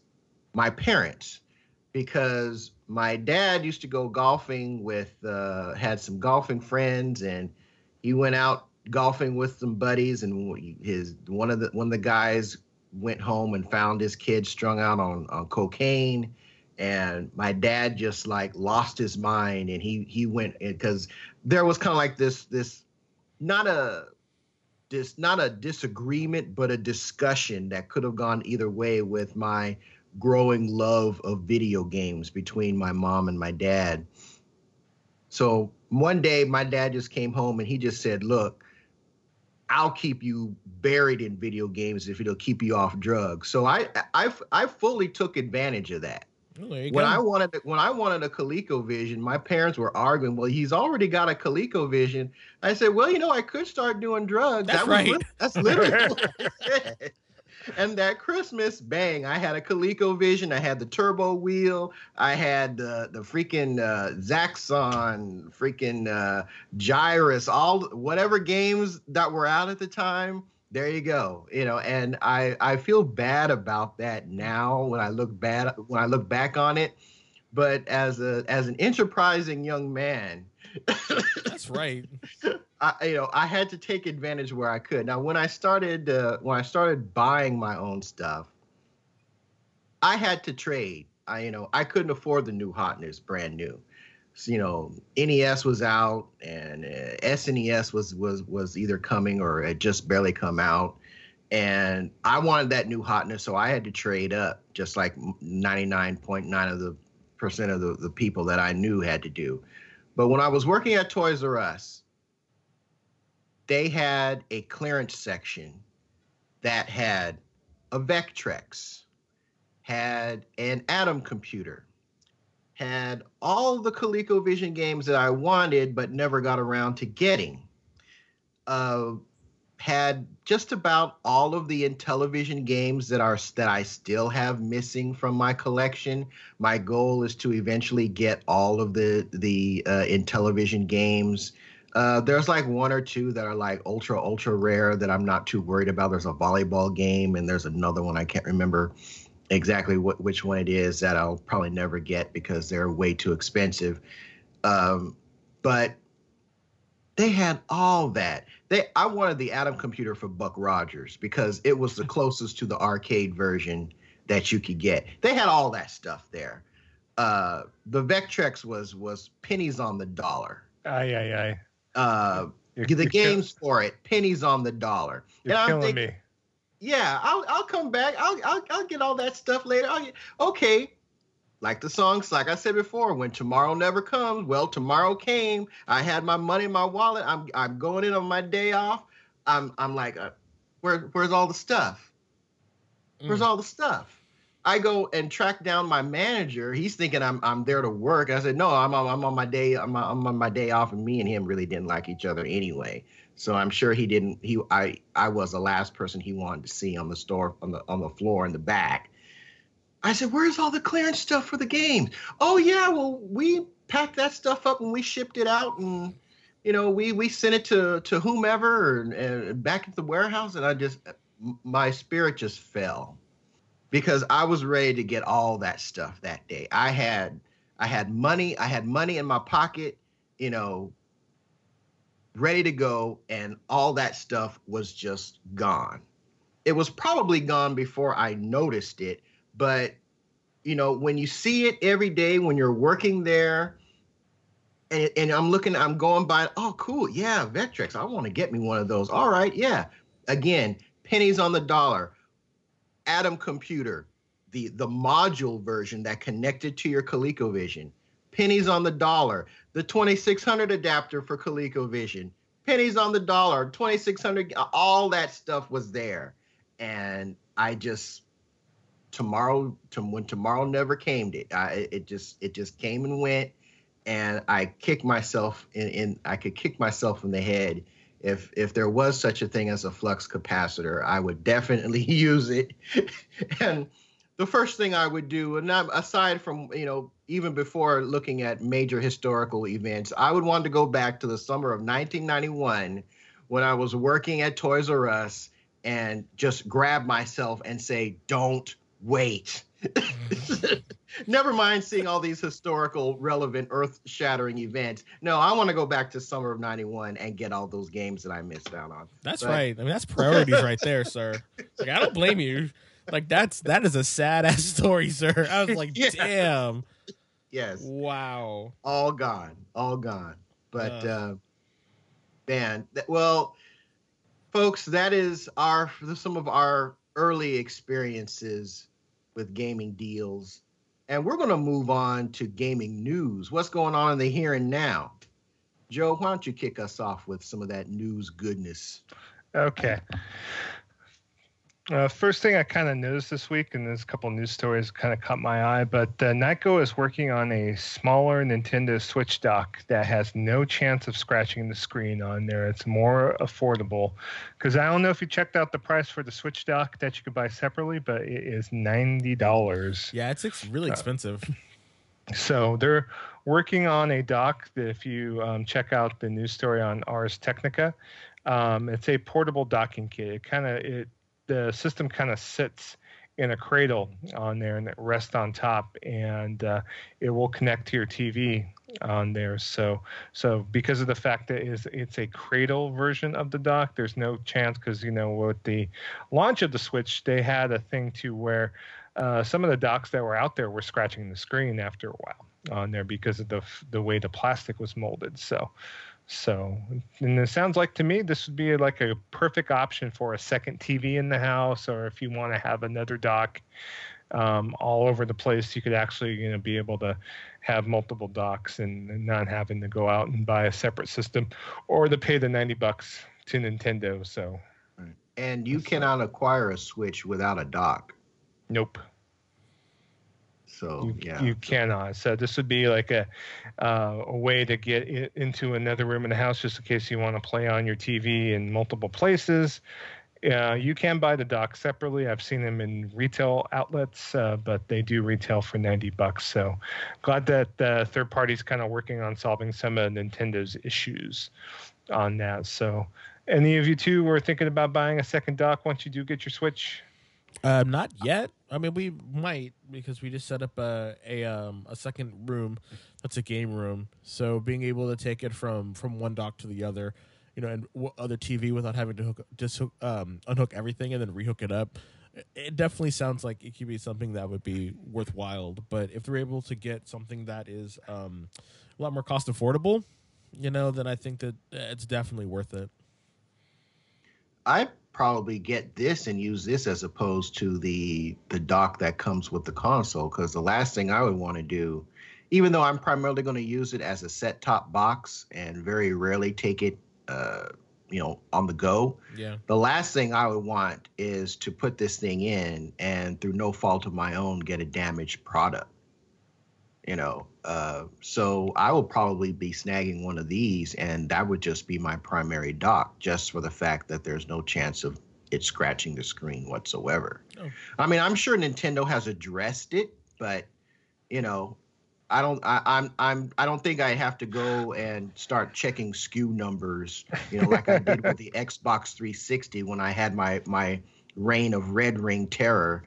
my parents. Because my dad used to go golfing with uh, had some golfing friends and he went out golfing with some buddies and his one of the one of the guys went home and found his kid strung out on on cocaine and my dad just like lost his mind and he he went because there was kind of like this this not a this not a disagreement but a discussion that could have gone either way with my growing love of video games between my mom and my dad so one day my dad just came home and he just said look I'll keep you buried in video games if it'll keep you off drugs. So I I I fully took advantage of that when go. I wanted when I wanted a ColecoVision, my parents were arguing. Well, he's already got a ColecoVision. I said, well, you know, I could start doing drugs. That's that right. Li- that's literally *laughs* And that Christmas, bang! I had a ColecoVision. I had the turbo wheel. I had the the freaking uh, Zaxxon, freaking uh, Gyruss, all whatever games that were out at the time there you go you know and i i feel bad about that now when i look bad when i look back on it but as a as an enterprising young man that's right. *laughs* I, you know i had to take advantage where i could. Now when i started uh, when i started buying my own stuff i had to trade. I you know i couldn't afford the new hotness brand new you know NES was out and uh, SNES was was was either coming or had just barely come out. And I wanted that new hotness so I had to trade up just like 99.9 of the percent of the, the people that I knew had to do. But when I was working at Toys R Us they had a clearance section that had a Vectrex had an Adam computer had all the ColecoVision games that I wanted but never got around to getting. Uh, had just about all of the Intellivision games that are that I still have missing from my collection. My goal is to eventually get all of the the uh, Intellivision games. Uh, there's like one or two that are like ultra ultra rare that I'm not too worried about. There's a volleyball game and there's another one I can't remember exactly what which one it is that I'll probably never get because they're way too expensive. Um, but they had all that. They I wanted the Adam computer for Buck Rogers because it was the closest to the arcade version that you could get. They had all that stuff there. Uh, the Vectrex was was pennies on the dollar. Aye aye aye. Uh, you're, the you're games kill- for it pennies on the dollar. You're and killing thinking, me. Yeah, I'll I'll come back. I'll I'll, I'll get all that stuff later. Get, okay, like the songs, like I said before, when tomorrow never comes, well, tomorrow came. I had my money in my wallet. I'm I'm going in on my day off. I'm I'm like, uh, where where's all the stuff? Where's mm. all the stuff? I go and track down my manager. He's thinking I'm I'm there to work. I said, no, I'm on, I'm on my day. I'm, I'm on my day off, and me and him really didn't like each other anyway. So I'm sure he didn't. He I I was the last person he wanted to see on the store on the on the floor in the back. I said, "Where's all the clearance stuff for the games?" Oh yeah, well we packed that stuff up and we shipped it out and you know we we sent it to to whomever and, and back at the warehouse and I just my spirit just fell because I was ready to get all that stuff that day. I had I had money, I had money in my pocket, you know, ready to go and all that stuff was just gone. It was probably gone before I noticed it but you know, when you see it every day when you're working there, and, and I'm looking, I'm going by, oh, cool, yeah, Vectrex, I want to get me one of those. All right, yeah. Again, pennies on the dollar. Adam computer, the the module version that connected to your ColecoVision, pennies on the dollar. The 2600 adapter for ColecoVision, pennies on the dollar. 2600, all that stuff was there, and I just tomorrow to when tomorrow never came it I, it just it just came and went and i kicked myself in, in i could kick myself in the head if if there was such a thing as a flux capacitor i would definitely *laughs* use it and the first thing i would do and not aside from you know even before looking at major historical events i would want to go back to the summer of 1991 when i was working at toys r us and just grab myself and say don't wait. Mm. *laughs* Never mind seeing all these historical, relevant, earth shattering events. No, I want to go back to summer of 91 and get all those games that I missed out on. That's but... right. I mean, that's priorities right there, sir. Like, I don't blame you. Like, that's that is a sad ass story, sir. I was like, yeah. damn. Yes. Wow. All gone. All gone. But, uh, uh man, well, folks, that is our some of our early experiences with gaming deals. And we're going to move on to gaming news. What's going on in the here and now? Joe, why don't you kick us off with some of that news goodness? Okay. Uh, first thing I kind of noticed this week, and there's a couple news stories kind of caught my eye, but uh, Nyko is working on a smaller Nintendo Switch dock that has no chance of scratching the screen on there. It's more affordable because I don't know if you checked out the price for the Switch dock that you could buy separately, but it is ninety dollars. Yeah, it's ex- really uh, expensive. Uh, *laughs* so they're working on a dock that if you um, check out the news story on Ars Technica, um, it's a portable docking kit. It kind of it the system kind of sits in a cradle on there and it rests on top and uh, it will connect to your TV on there. So so because of the fact that it's, it's a cradle version of the dock, there's no chance because you know with the launch of the Switch, they had a thing to where uh, some of the docks that were out there were scratching the screen after a while on there because of the the way the plastic was molded. So so, and it sounds like to me this would be like a perfect option for a second TV in the house, or if you want to have another dock um, all over the place, you could actually you know be able to have multiple docks and, and, not having to go out and buy a separate system or to pay the ninety bucks to Nintendo. So, and you cannot acquire a Switch without a dock. Nope. So you, yeah, you cannot. So this would be like a uh, a way to get into another room in the house, just in case you want to play on your TV in multiple places. Uh, you can buy the dock separately. I've seen them in retail outlets, uh, but they do retail for 90 bucks. So glad that the third party's kind of working on solving some of Nintendo's issues on that. So, any of you two were thinking about buying a second dock once you do get your Switch? Um, not yet. I mean, we might because we just set up a a um a second room that's a game room. So being able to take it from from one dock to the other, you know, and w- other TV without having to hook just hook, um unhook everything and then rehook it up. It definitely sounds like it could be something that would be worthwhile. But if they're able to get something that is um a lot more cost affordable, you know, then I think that it's definitely worth it. I probably get this and use this as opposed to the the dock that comes with the console because the last thing I would want to do, even though I'm primarily going to use it as a set top box and very rarely take it, uh, you know, on the go. Yeah. The last thing I would want is to put this thing in and through no fault of my own get a damaged product you know uh, so i will probably be snagging one of these and that would just be my primary dock just for the fact that there's no chance of it scratching the screen whatsoever oh. i mean i'm sure nintendo has addressed it but you know i don't I, i'm i'm i don't think i have to go and start checking SKU numbers you know like i did with the *laughs* xbox 360 when i had my my reign of red ring terror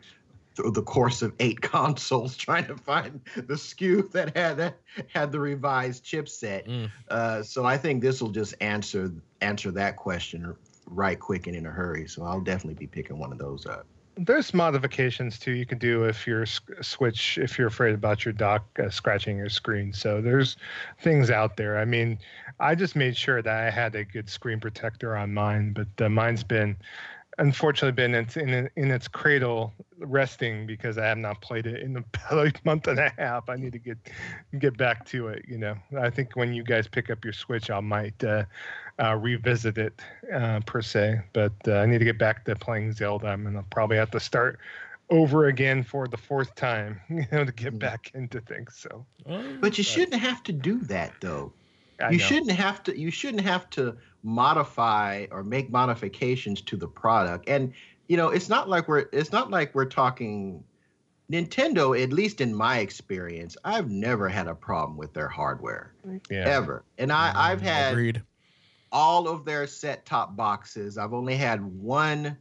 through the course of eight *laughs* consoles trying to find the SKU that had that had the revised chipset. Mm. Uh, so I think this will just answer answer that question right quick and in a hurry. So I'll definitely be picking one of those up. There's modifications too you can do if you're switch if you're afraid about your dock uh, scratching your screen. So there's things out there. I mean, I just made sure that I had a good screen protector on mine, but uh, mine's been unfortunately been in, in, in its cradle resting because I have not played it in about a *laughs* month and a half. I need to get get back to it. You know, I think when you guys pick up your Switch, I might uh, uh, revisit it uh, per se. But uh, I need to get back to playing Zelda. I'm gonna probably have to start over again for the fourth time, *laughs* you know, to get mm. back into things. So, but you shouldn't have to do that though. I you know. shouldn't have to. You shouldn't have to modify or make modifications to the product. And you know, it's not like we're it's not like we're talking Nintendo, at least in my experience, I've never had a problem with their hardware. Yeah. Ever. And I, mm, I've had Agreed. all of their set top boxes. I've only had one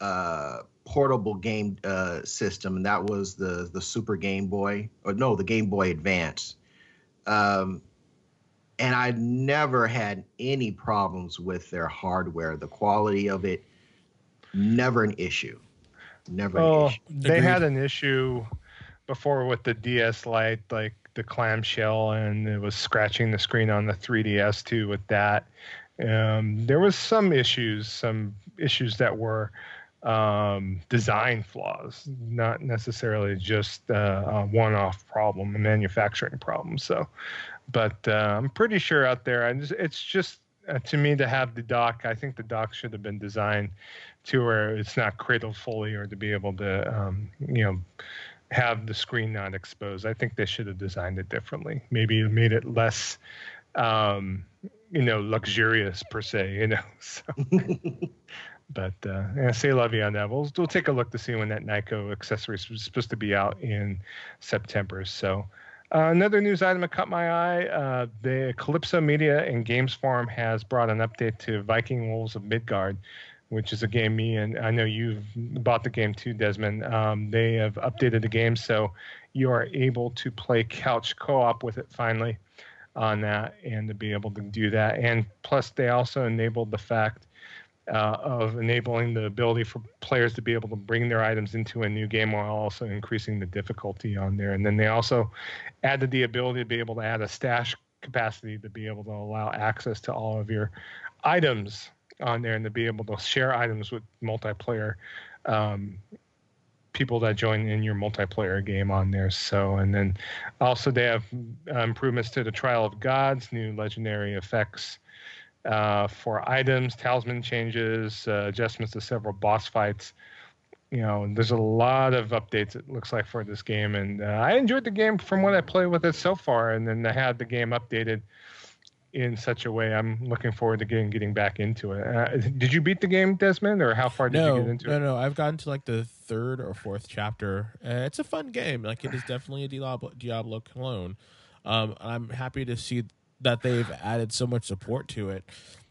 uh, portable game uh, system, and that was the the Super Game Boy, or no, the Game Boy Advance. Um, and I've never had any problems with their hardware. The quality of it, never an issue. Never oh, issue. They Agreed. had an issue before with the DS Lite, like the clamshell, and it was scratching the screen on the 3DS too with that. Um, there was some issues, some issues that were um, design flaws, not necessarily just uh, a one-off problem, a manufacturing problem. So but uh, I'm pretty sure out there, and it's just uh, to me to have the dock. I think the dock should have been designed to where it's not cradled fully, or to be able to, um, you know, have the screen not exposed. I think they should have designed it differently. Maybe made it less, um, you know, luxurious per se. You know, *laughs* so. *laughs* but uh, yeah, say love you on that. We'll, we'll take a look to see when that Nyko accessory is supposed to be out in September. So uh, another news item that caught my eye: uh, the Kalypso Media and Games Farm has brought an update to Viking Wolves of Midgard, which is a game me and I know you've bought the game too, Desmond. Um, they have updated the game so you are able to play couch co-op with it finally on that, and to be able to do that. And plus, they also enabled the fact uh, of enabling the ability for players to be able to bring their items into a new game while also increasing the difficulty on there. And then they also added the ability to be able to add a stash capacity to be able to allow access to all of your items on there and to be able to share items with multiplayer um, people that join in your multiplayer game on there. So, and then also they have uh, improvements to the Trial of Gods, new legendary effects uh, for items, talisman changes, uh, adjustments to several boss fights you know, there's a lot of updates. It looks like for this game, and uh, I enjoyed the game from what I played with it so far. And then I had the game updated in such a way. I'm looking forward to getting getting back into it. Uh, did you beat the game, Desmond, or how far did no, you get into no, it? No, no, I've gotten to like the third or fourth chapter. Uh, it's a fun game. Like it is definitely a Diablo, Diablo clone. Um, I'm happy to see that they've added so much support to it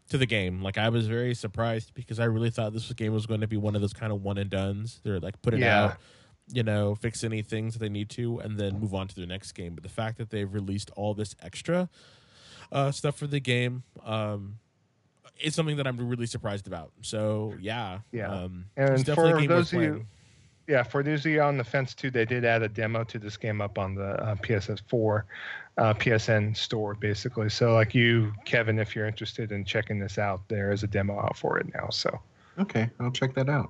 to the game. Like I was very surprised because I really thought this game was going to be one of those kind of one and duns. They're like put it Yeah. out, you know, fix any things that they need to, and then move on to their next game. But the fact that they've released all this extra uh, stuff for the game um, is something that I'm really surprised about. So yeah, Yeah. um, And it's definitely a for game those of you-. Yeah, for those of you on the fence too, they did add a demo to this game up on the uh, PSS4 uh, PSN store, basically. So, like you, Kevin, if you're interested in checking this out, there is a demo out for it now. So, Okay, I'll check that out.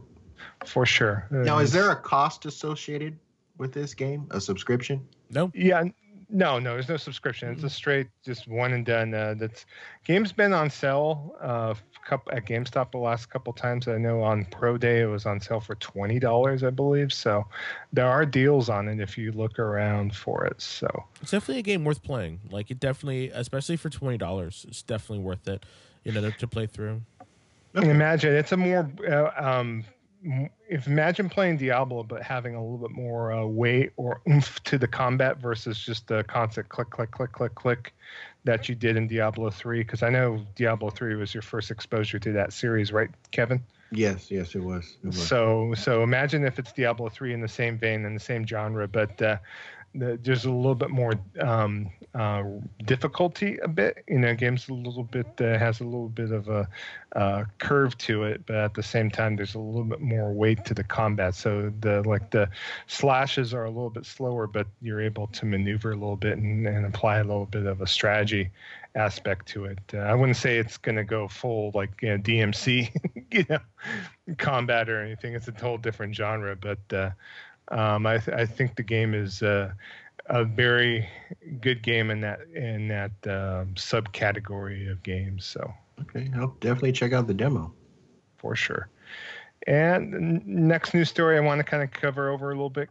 for sure. Now, Uh, is there a cost associated with this game? A subscription? No, Yeah, n- no, no, there's no subscription. It's a straight, just one and done. Uh, that's game's been on sale uh, couple, at GameStop the last couple times. I know on Pro Day it was on sale for twenty dollars, I believe. So there are deals on it if you look around for it. So it's definitely a game worth playing. Like it definitely, especially for twenty dollars, it's definitely worth it. You know, to, to play through. And imagine it's a more uh, um, if imagine playing Diablo but having a little bit more uh, weight or oomph to the combat versus just the constant click click click click click that you did in Diablo 3 because I know Diablo 3 was your first exposure to that series right Kevin Yes, yes, it was. It was. so so imagine if it's Diablo 3 in the same vein and the same genre but uh, the, there's a little bit more um, uh, difficulty a bit. You know game's a little bit uh, has a little bit of a uh, curve to it but at the same time there's a little bit more weight to the combat. So the like the slashes are a little bit slower but you're able to maneuver a little bit and, and apply a little bit of a strategy aspect to it. Uh, i wouldn't say it's going to go full like you know, dmc *laughs* you know combat or anything. It's a whole different genre but uh, um, I, th- I think the game is uh, a very good game in that in that um, subcategory of games. So okay, I'll definitely check out the demo. for sure. And next news story I want to kind of cover over a little bit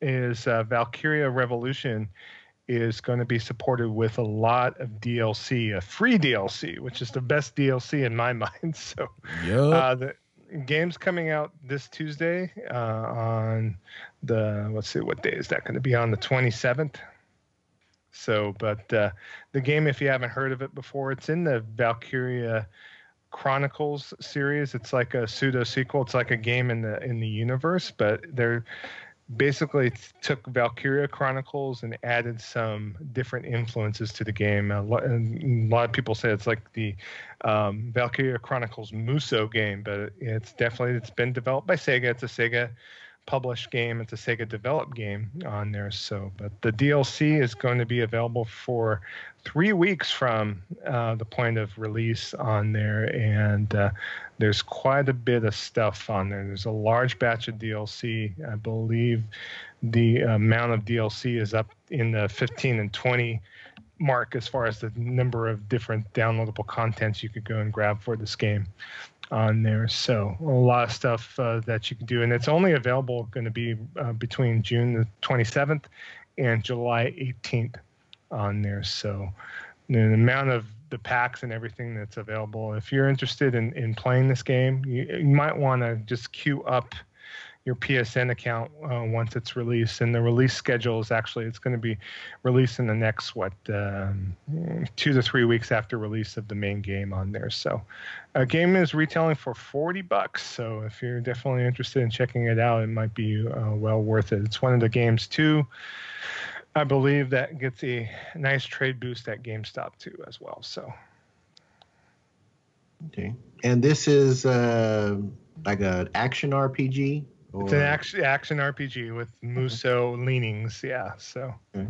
is uh, Valkyria Revolution is going to be supported with a lot of DLC, a free DLC, which is the best DLC in my *laughs* mind. So Yup. uh, the game's coming out this Tuesday uh, on the let's see what day is that going to be on the 27th. So, but uh, the game, if you haven't heard of it before, it's in the Valkyria Chronicles series. It's like a pseudo sequel. It's like a game in the in the universe, but they're basically took Valkyria Chronicles and added some different influences to the game. A lot, a lot of people say it's like the um, Valkyria Chronicles Musou game, but it's definitely it's been developed by Sega. It's a Sega published game. It's a Sega developed game on there. So, but the DLC is going to be available for three weeks from uh, the point of release on there, and uh, there's quite a bit of stuff on there. There's a large batch of DLC. I believe the amount of DLC is up in the 15 and 20 mark as far as the number of different downloadable contents you could go and grab for this game on there. So a lot of stuff uh, that you can do, and it's only available going to be uh, between June the 27th and July 18th on there. So the amount of the packs and everything that's available. If you're interested in, in playing this game, you, you might want to just queue up your PSN account uh, once it's released. And the release schedule is actually it's going to be released in the next what um, two to three weeks after release of the main game on there. So, a game is retailing for forty bucks. So if you're definitely interested in checking it out, it might be uh, well worth it. It's one of the games too. I believe that gets a nice trade boost at GameStop too as well. So Okay, and this is uh, like an action RPG. it's an action action RPG with Musou leanings. Yeah. So. Okay.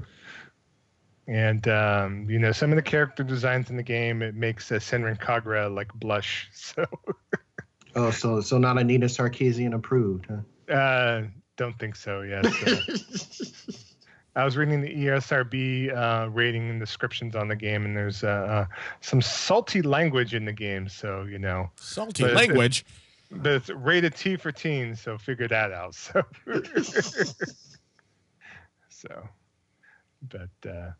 And um, you know some of the character designs in the game it makes uh, Senran Kagura like blush. *laughs* So Oh, so so not Anita Sarkeesian approved, huh? uh, don't think so. Yes. *laughs* I was reading the E ESRB uh, rating and descriptions on the game, and there's uh, uh, some salty language in the game. So you know, Salty but it's- language. but it's rated T for teens, so figure that out. So, *laughs* so, but uh,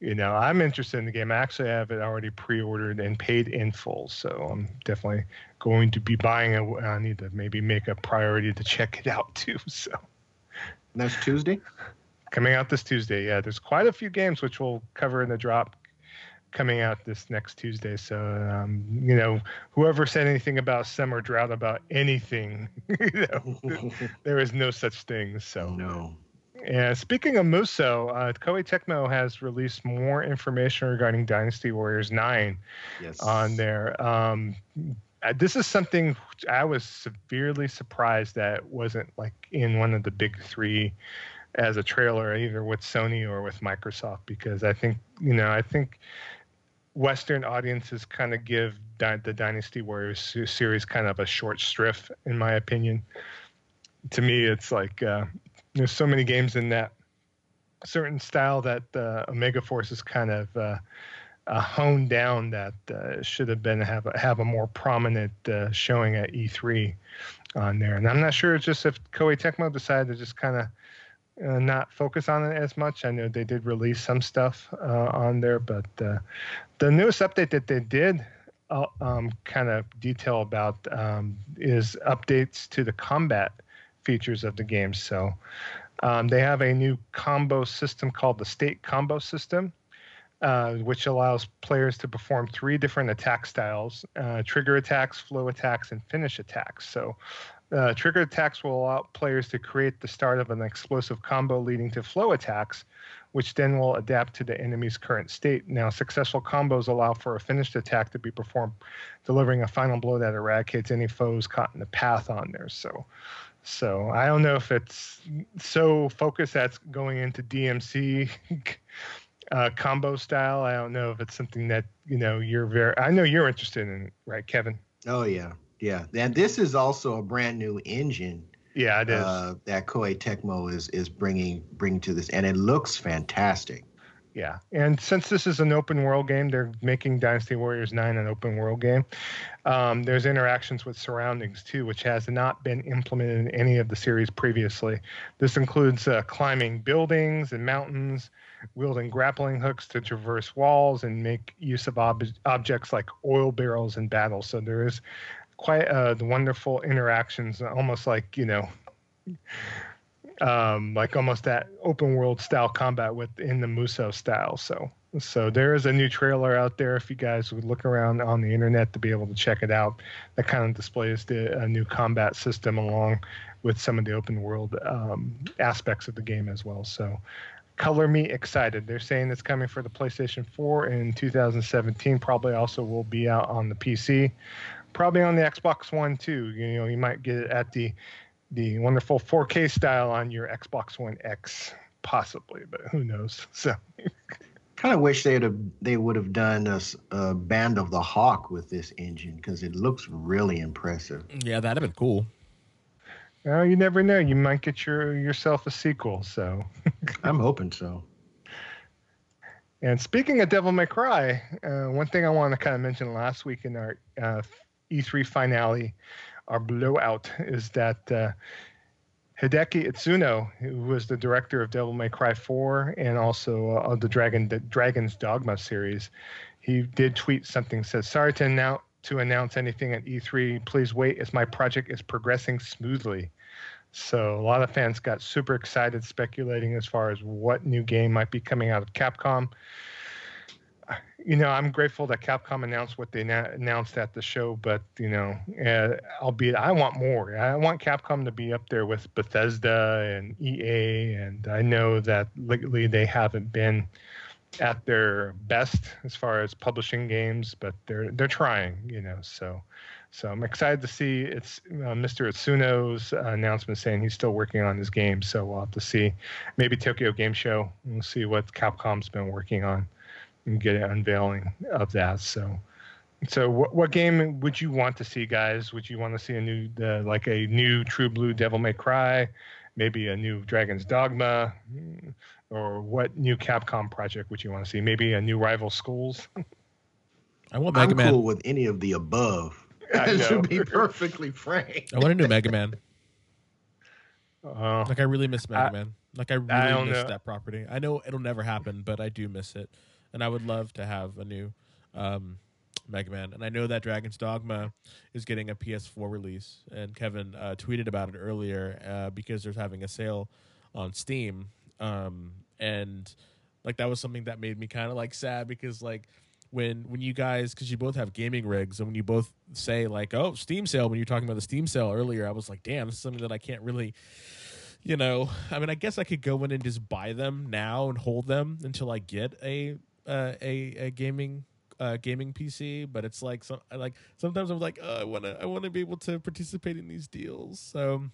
you know, I'm interested in the game. I actually have it already pre-ordered and paid in full, so I'm definitely going to be buying it. I need to maybe make a priority to check it out too. So, and that's Tuesday. Coming out this Tuesday, yeah. There's quite a few games which we'll cover in the drop coming out this next Tuesday. So, um, you know, whoever said anything about summer drought about anything, *laughs* you know, *laughs* there is no such thing. So, no. Yeah, speaking of Musou, uh, Koei Tecmo has released more information regarding Dynasty Warriors 9 yes. on there. Um, uh, this is something I was severely surprised that wasn't like in one of the big three as a trailer, either with Sony or with Microsoft, because I think, you know, I think Western audiences kind of give di- the Dynasty Warriors series kind of a short shrift, in my opinion. To me, it's like uh, there's so many games in that certain style that uh, Omega Force is kind of uh, honed down that uh, should have been have a, have a more prominent uh, showing at E3 on there. And I'm not sure it's just if Koei Tecmo decided to just kind of uh, not focus on it as much. I know they did release some stuff uh, on there, but uh, the newest update that they did um, kind of detail about um, is updates to the combat features of the game. So um, they have a new combo system called the State Combo System. Uh, which allows players to perform three different attack styles uh, trigger attacks, flow attacks, and finish attacks. So, uh, trigger attacks will allow players to create the start of an explosive combo leading to flow attacks, which then will adapt to the enemy's current state. Now, successful combos allow for a finished attack to be performed, delivering a final blow that eradicates any foes caught in the path on there. So, so I don't know if it's so focused that's going into DMC *laughs* uh, combo style. I don't know if it's something that you know you're very. I know you're interested in, right, Kevin? Oh yeah, yeah. And this is also a brand new engine. Yeah, it is. Uh, that Koei Tecmo is is bringing bringing to this, and it looks fantastic. Yeah, and since this is an open world game, they're making Dynasty Warriors 9 an open world game. Um, there's interactions with surroundings too, which has not been implemented in any of the series previously. This includes uh, climbing buildings and mountains, wielding grappling hooks to traverse walls and make use of ob- objects like oil barrels in battle. So there is quite uh, the wonderful interactions, almost like you know, um, like almost that open world style combat within the Musou style. So so there is a new trailer out there if you guys would look around on the internet to be able to check it out. That kind of displays the new combat system along with some of the open world um, aspects of the game as well. So color me excited. They're saying it's coming for the PlayStation 4 in 2017. Probably also will be out on the PC. Probably on the Xbox One too. You know, you might get it at the the wonderful 4K style on your Xbox One X, possibly, but who knows? *laughs* So. kind of wish they'd have they would have done a, a Band of the Hawk with this engine because it looks really impressive. Yeah, that'd have been cool. Well, you never know. You might get your yourself a sequel. So *laughs* I'm hoping so. And speaking of Devil May Cry, uh, one thing I want to kind of mention last week in our uh, E3 finale, our blowout, is that uh, Hideki Itsuno, who was the director of Devil May Cry 4 and also uh, the Dragon the Dragon's Dogma series, he did tweet something says, "Sorry to announce to announce anything at E3. Please wait as my project is progressing smoothly." So a lot of fans got super excited, speculating as far as what new game might be coming out of Capcom. You know, I'm grateful that Capcom announced what they na- announced at the show, but you know, uh, albeit I want more. I want Capcom to be up there with Bethesda and EA, and I know that lately they haven't been at their best as far as publishing games, but they're they're trying. You know, so so I'm excited to see it's uh, Mr. Itsuno's uh, announcement saying he's still working on his game. So we'll have to see. Maybe Tokyo Game Show. We'll see what Capcom's been working on and get an unveiling of that. So, so what, what game would you want to see, guys? Would you want to see a new, uh, like a new True Blue Devil May Cry, maybe a new Dragon's Dogma, or what new Capcom project would you want to see? Maybe a new Rival Schools. I want Mega I'm Man. cool with any of the above. *laughs* to be perfectly frank. I want a new Mega Man. Uh, like I really miss Mega I, Man. Like I really I miss know. that property. I know it'll never happen, but I do miss it, and I would love to have a new um, Mega Man. And I know that Dragon's Dogma is getting a PS4 release, and Kevin uh, tweeted about it earlier uh, because there's having a sale on Steam, um, and like that was something that made me kind of like sad because like when when you guys because you both have gaming rigs and when you both say like oh steam sale when you're talking about the steam sale earlier i was like damn this is something that i can't really you know i mean i guess i could go in and just buy them now and hold them until i get a uh, a, a gaming uh, gaming PC, but it's like some like sometimes I'm like oh, I want to I want to be able to participate in these deals. So,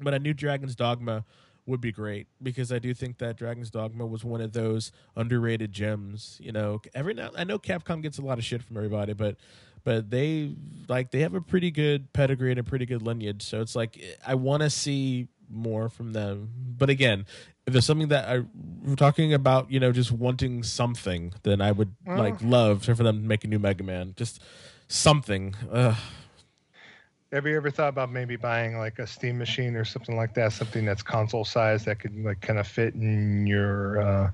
but a new Dragon's Dogma would be great because I do think that Dragon's Dogma was one of those underrated gems. You know, every now I know Capcom gets a lot of shit from everybody, but but they like they have a pretty good pedigree and a pretty good lineage. So it's like I want to see more from them. But again, if there's something that I we're talking about, you know, just wanting something, then I would like love for them to make a new Mega Man. Just something. Ugh. Have you ever thought about maybe buying like a Steam machine or something like that, something that's console size that could like kind of fit in your uh,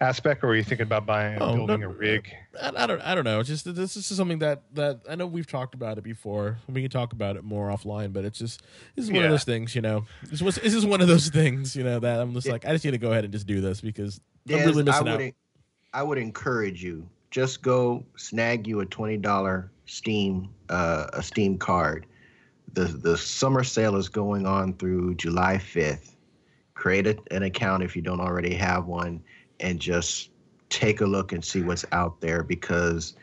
aspect, or are you thinking about buying oh, building no, a rig? I, I, don't I don't know. It's just this, this is something that that I know we've talked about it before. We can talk about it more offline, but it's just this is one yeah. of those things, you know. This was this is one of those *laughs* things, you know, that I'm just yeah. like I just need to go ahead and just do this because I'm really missing I would, out. I would encourage you just go snag you a twenty dollar Steam uh, a Steam card the the summer sale is going on through July 5th. Create a, an account if you don't already have one, and just take a look and see what's out there. Because,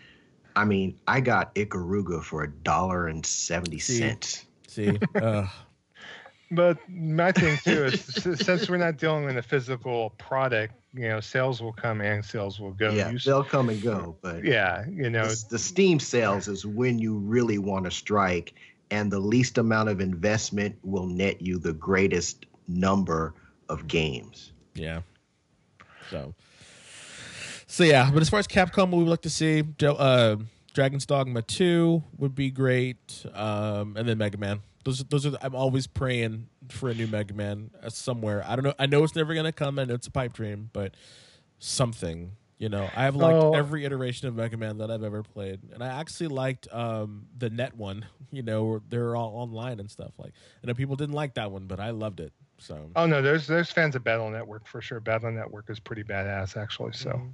I mean, I got Ikaruga for a dollar and seventy cents. See, *laughs* uh. but my thing too is since we're not dealing with a physical product, you know, sales will come and sales will go. Yeah, you, they'll come and go. But yeah, you know, the, the Steam sales is when you really want to strike and the least amount of investment will net you the greatest number of games. Yeah. So, so yeah. But as far as Capcom, we would like to see uh, Dragon's Dogma Two would be great, um, and then Mega Man. Those, those are. The, I'm always praying for a new Mega Man uh, somewhere. I don't know. I know it's never gonna come, and it's a pipe dream, but something you know, I have liked oh. every iteration of Mega Man that I've ever played, and I actually liked um, the net one. *laughs* You know, they're all online and stuff. Like, I know people didn't like that one, but I loved it. So. Oh no, there's there's fans of Battle Network for sure. Battle Network is pretty badass, actually. So. Mm-hmm.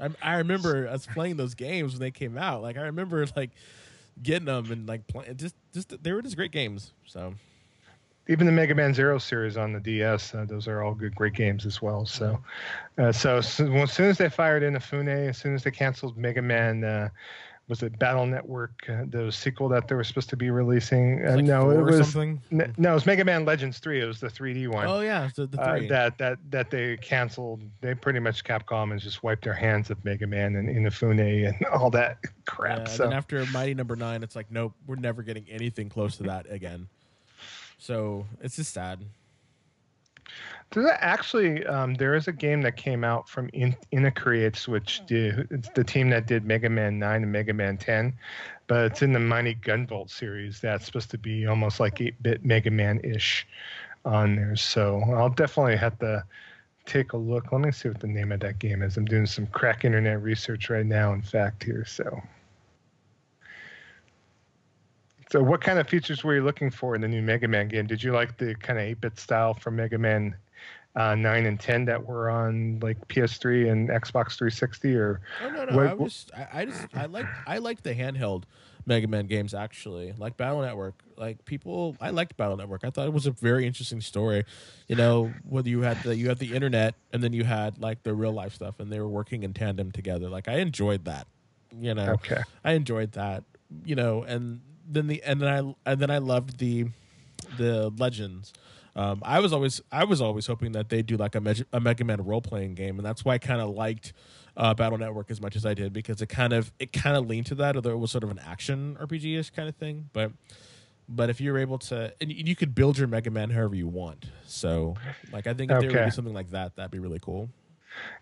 I, I remember us playing those games when they came out. Like, I remember like getting them and like playing. Just just they were just great games. So even the Mega Man Zero series on the DS, uh, those are all good, great games as well. So, uh, so, so, as soon as they fired Inafune, as soon as they canceled Mega Man, uh, was it Battle Network, uh, the sequel that they were supposed to be releasing? Uh, like no, it was n- no, it was Mega Man Legends Three. It was the 3D one. Oh yeah, the, the uh, that that that they canceled. They pretty much Capcom has just wiped their hands of Mega Man and Inafune and *laughs* all that crap. Yeah, so. And after Mighty Number no. Nine, it's like nope, we're never getting anything close to that again. So it's just sad. There's actually um, there is a game that came out from In- Inti Creates, which did, it's the team that did Mega Man Nine and Mega Man Ten, but it's in the Mighty Gunvolt series. That's supposed to be almost like eight bit Mega Man ish on there. So I'll definitely have to take a look. Let me see what the name of that game is. I'm doing some crack internet research right now. In fact, here so. So, what kind of features were you looking for in the new Mega Man game? Did you like the kind of 8 bit style from Mega Man uh, 9 and 10 that were on like PS3 and Xbox 360? Or oh, no, no. What, I, was, I, I just, I like, I like the handheld Mega Man games actually, like Battle Network. Like people, I liked Battle Network. I thought it was a very interesting story. You know, whether you had the you had the internet and then you had like the real life stuff, and they were working in tandem together. Like I enjoyed that. You know, okay, I enjoyed that. You know, and then the and then I and then I loved the the legends. Um, I was always I was always hoping that they'd do like a, Me- a Mega Man role playing game, and that's why I kind of liked uh, Battle Network as much as I did because it kind of it kind of leaned to that, although it was sort of an action RPG ish kind of thing. But but if you're able to, and you could build your Mega Man however you want. So like I think if okay. there would be something like that, that'd be really cool.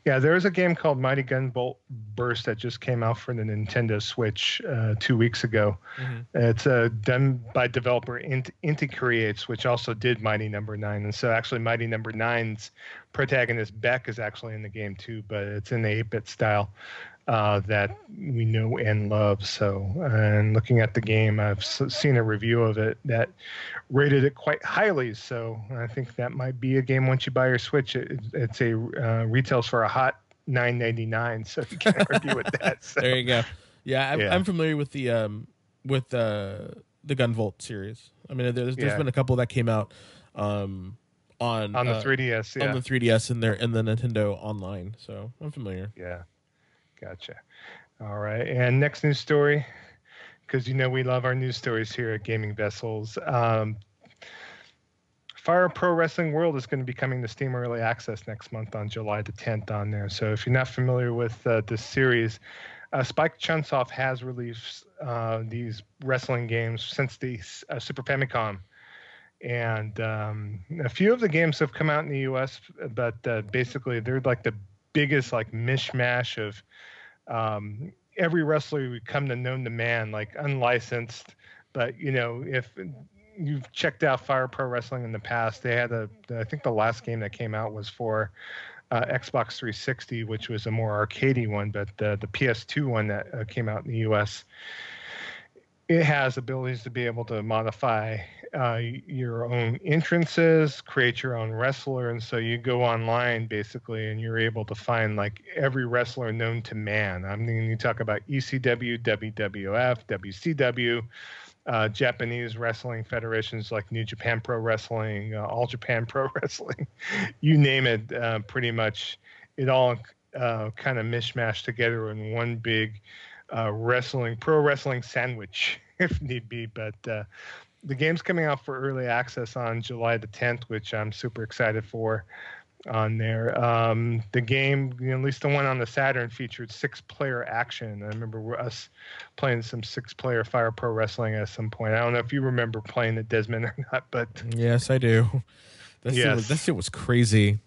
Yeah, there's a game called Mighty Gunvolt Burst that just came out for the Nintendo Switch uh, two weeks ago. Mm-hmm. It's uh, done by developer Int- Inti Creates, which also did Mighty Number no. Nine, and so actually Mighty Number no. Nine's protagonist Beck is actually in the game too, but it's in the 8-bit style uh, that we know and love. So, and looking at the game, I've seen a review of it that rated it quite highly. So, I think that might be a game once you buy your Switch. It, it's a uh, retails for a hot nine ninety nine. So you can't argue with *laughs* that. So. There you go. Yeah, I'm, yeah. I'm familiar with the um, with uh, the Gunvolt series. I mean, there's, there's yeah. been a couple that came out. Um, on on the uh, 3ds yeah. on the 3ds and there in the Nintendo Online. So I'm familiar. Yeah, Gotcha. All right. And next news story, because you know we love our news stories here at Gaming Vessels. Um, Fire Pro Wrestling World is going to be coming to Steam Early Access next month on July the 10th on there. So if you're not familiar with uh, this series, uh, Spike Chunsoft has released uh, these wrestling games since the uh, Super Famicom. And um, a few of the games have come out in the US, but uh, basically they're like the biggest like mishmash of um, every wrestler we come to known to man, like unlicensed. But you know, if you've checked out Fire Pro Wrestling in the past, they had a I think the last game that came out was for uh, Xbox 360, which was a more arcadey one, but the the PS2 one that uh, came out in the US, it has abilities to be able to modify uh, your own entrances, create your own wrestler, and so you go online basically, and you're able to find like every wrestler known to man. I mean, you talk about ECW, WWF, WCW, uh, Japanese wrestling federations like New Japan Pro Wrestling, uh, All Japan *laughs* Pro Wrestling, you name it. Uh, pretty much, it all uh, kind of mishmashed together in one big uh, wrestling pro wrestling sandwich, *laughs* if need be. But the game's coming out for early access on July the 10th, which I'm super excited for. On there, um, the game, you know, at least the one on the Saturn, featured six-player action. I remember us playing some six-player Fire Pro Wrestling at some point. I don't know if you remember playing it, Desmond, *laughs* or not, but yes, I do. That yes. shit was, that shit was crazy.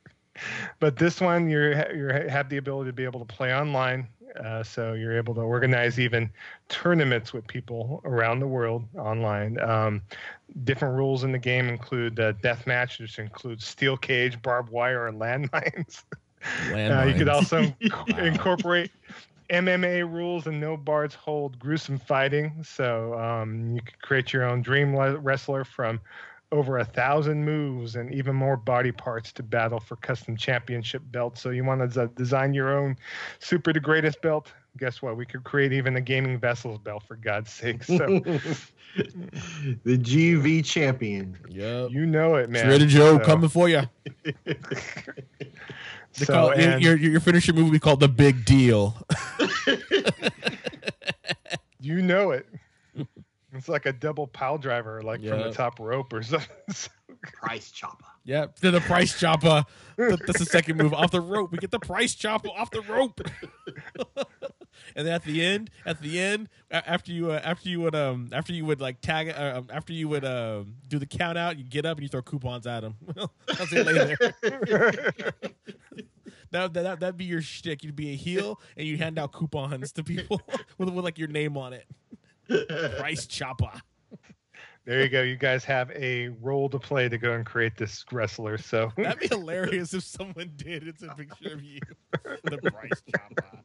*laughs* but this one, you you have the ability to be able to play online uh, so you're able to organize even tournaments with people around the world online. Um, different rules in the game include uh, death match, which includes steel cage, barbed wire, and landmines. landmines. *laughs* Uh, you could also *laughs* wow. incorporate MMA rules and no bars hold gruesome fighting. So um, you could create your own dream wrestler from over a thousand moves and even more body parts to battle for custom championship belts. So you want to design your own super the greatest belt? Guess what? We could create even a gaming vessels belt for God's sake. So *laughs* the GV champion. Yeah, you know it, man. Ready, Joe, so. coming for you. *laughs* so, call, and, your, your, your finisher movie called The Big Deal. *laughs* you know it. It's like a double pile driver, like yep. from the top rope or *laughs* something. price chopper. Yep, to the price chopper. That's the second move off the rope. We get the price chopper off the rope. *laughs* and then at the end, at the end, after you uh, after you would um after you would like tag uh, um, after you would uh, do the count out, you get up and you throw coupons at them. That's it later. *laughs* that, that that'd be your shtick. You'd be a heel and you hand out coupons to people with, with like your name on it. Price *laughs* chopper. There you go. You guys have a role to play to go and create this wrestler. So that'd be hilarious if someone did. It's a picture of you, the price chopper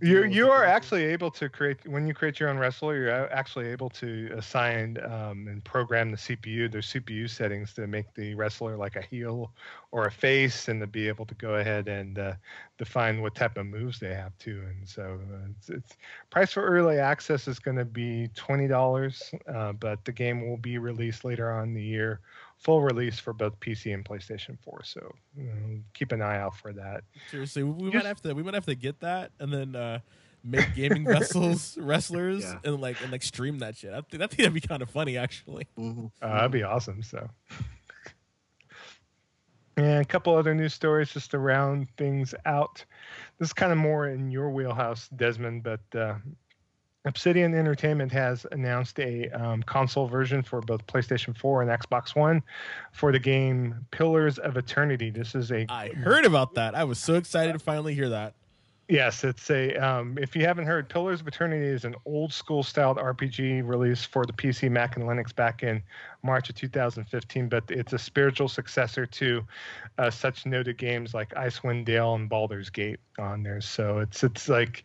you you are actually able to create when you create your own wrestler. You're actually able to assign um, and program the CPU. There's CPU settings to make the wrestler like a heel or a face, and to be able to go ahead and uh, define what type of moves they have too. And so, uh, it's, it's, price for early access is going to be twenty dollars, uh, but the game will be released later on the year full release for both PC and PlayStation 4. So you know, keep an eye out for that. Seriously, we might have to we might have to get that and then uh, make gaming *laughs* vessels *laughs* wrestlers yeah. and like and like stream that shit. I think, I think that'd be kind of funny actually. Mm-hmm. Uh, that'd be awesome. So. *laughs* And a couple other news stories just to round things out. This is kind of more in your wheelhouse, Desmond, but uh, Obsidian Entertainment has announced a um, console version for both PlayStation 4 and Xbox One for the game Pillars of Eternity. This is a. I heard about that. I was so excited to finally hear that. Yes, it's a. Um, if you haven't heard, Pillars of Eternity is an old school styled RPG released for the PC, Mac, and Linux back in March of 2015. But it's a spiritual successor to uh, such noted games like Icewind Dale and Baldur's Gate on there. So it's it's like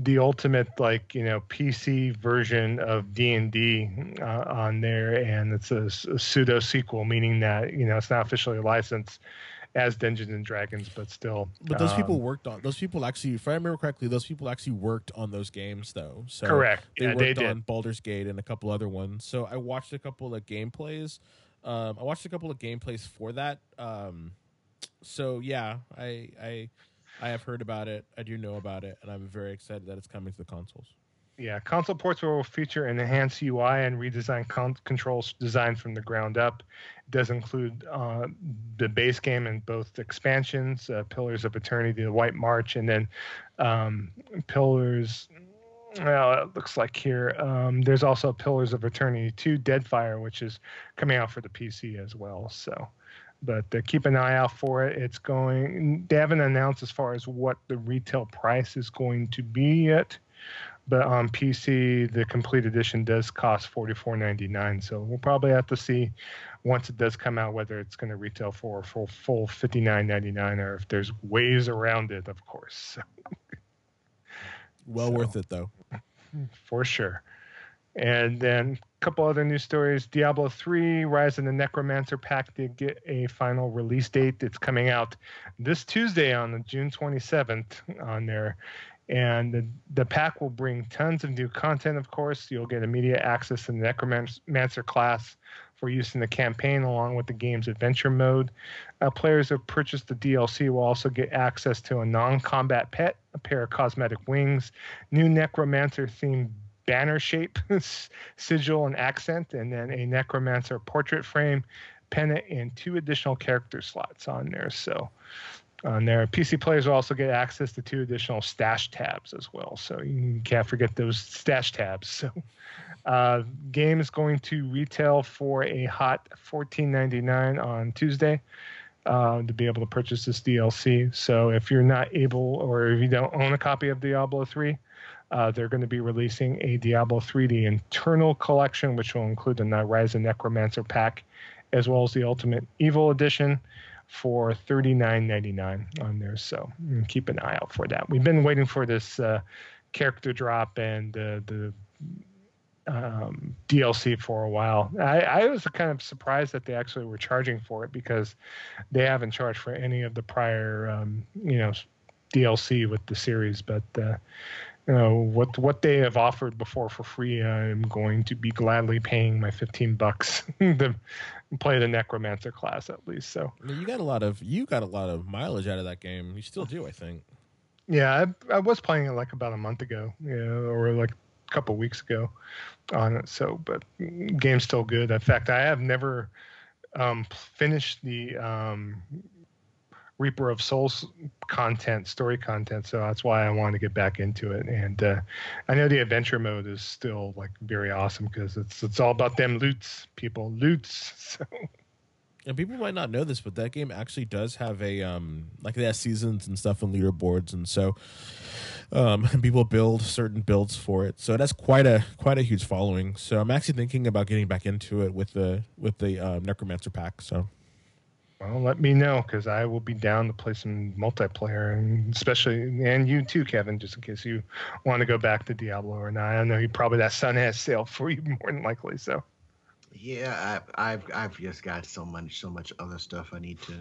the ultimate like you know PC version of D and D uh, on there, and it's a, a pseudo sequel, meaning that you know it's not officially licensed as Dungeons and Dragons, but still. But those um, people worked on those people actually, if I remember correctly, those people actually worked on those games though. So correct. They yeah, worked they on Baldur's Gate and a couple other ones. So I watched a couple of gameplays. Um, I watched a couple of gameplays for that. Um, so yeah, I I I have heard about it. I do know about it, and I'm very excited that it's coming to the consoles. Yeah, console ports will feature an enhanced UI and redesigned con- controls designed from the ground up. It does include uh, the base game and both expansions, uh, Pillars of Eternity, the White March, and then um, Pillars. Well, it looks like here um, there's also Pillars of Eternity 2 Deadfire, which is coming out for the PC as well. So, but uh, keep an eye out for it. It's going. They haven't announced as far as what the retail price is going to be yet. But on PC, the complete edition does cost forty four ninety nine. So we'll probably have to see once it does come out whether it's going to retail for for full fifty nine ninety nine or if there's ways around it. Of course. *laughs* well so, worth it though. *laughs* For sure. And then a couple other news stories. Diablo 3 Rise of the Necromancer pack did get a final release date. It's coming out this Tuesday on June 27th on there and the, the pack will bring tons of new content of course you'll get immediate access to the necromancer class for use in the campaign along with the game's adventure mode uh, players who purchased the dlc will also get access to a non-combat pet a pair of cosmetic wings new necromancer themed banner shape *laughs* sigil and accent and then a necromancer portrait frame pennant and two additional character slots on there so on there. PC players will also get access to two additional stash tabs as well. So you can't forget those stash tabs. *laughs* So uh, game is going to retail for a hot $14.99 on Tuesday uh, to be able to purchase this DLC. So if you're not able or if you don't own a copy of Diablo 3, uh, they're going to be releasing a Diablo 3 the Eternal collection, which will include the Rise of Necromancer pack, as well as the Ultimate Evil Edition for $39.99 on there. So keep an eye out for that. We've been waiting for this uh, character drop and uh, the um, DLC for a while. I, I, was kind of surprised that they actually were charging for it because they haven't charged for any of the prior, um, you know, DLC with the series. But uh, you know what what they have offered before for free, I'm going to be gladly paying my 15 bucks *laughs* to play the necromancer class at least. So you got a lot of you got a lot of mileage out of that game. You still do, I think. Yeah, I, I was playing it like about a month ago, yeah, or like a couple weeks ago on it. So, but game's still good. In fact, I have never um, finished the um, Reaper of Souls content, story content. So that's why I wanted to get back into it. And uh, I know the adventure mode is still like very awesome because it's it's all about them loots, people loots. *laughs* So. And people might not know this, but that game actually does have a um like it has seasons and stuff and leaderboards, and so um and *laughs* people build certain builds for it. So it has quite a quite a huge following. So I'm actually thinking about getting back into it with the with the uh, Necromancer pack. So well, let me know because I will be down to play some multiplayer, and especially and you too, Kevin, just in case you want to go back to Diablo or not. I know you probably that sun has sailed for you *laughs* more than likely. So. Yeah, I, I've I've just got so much so much other stuff I need to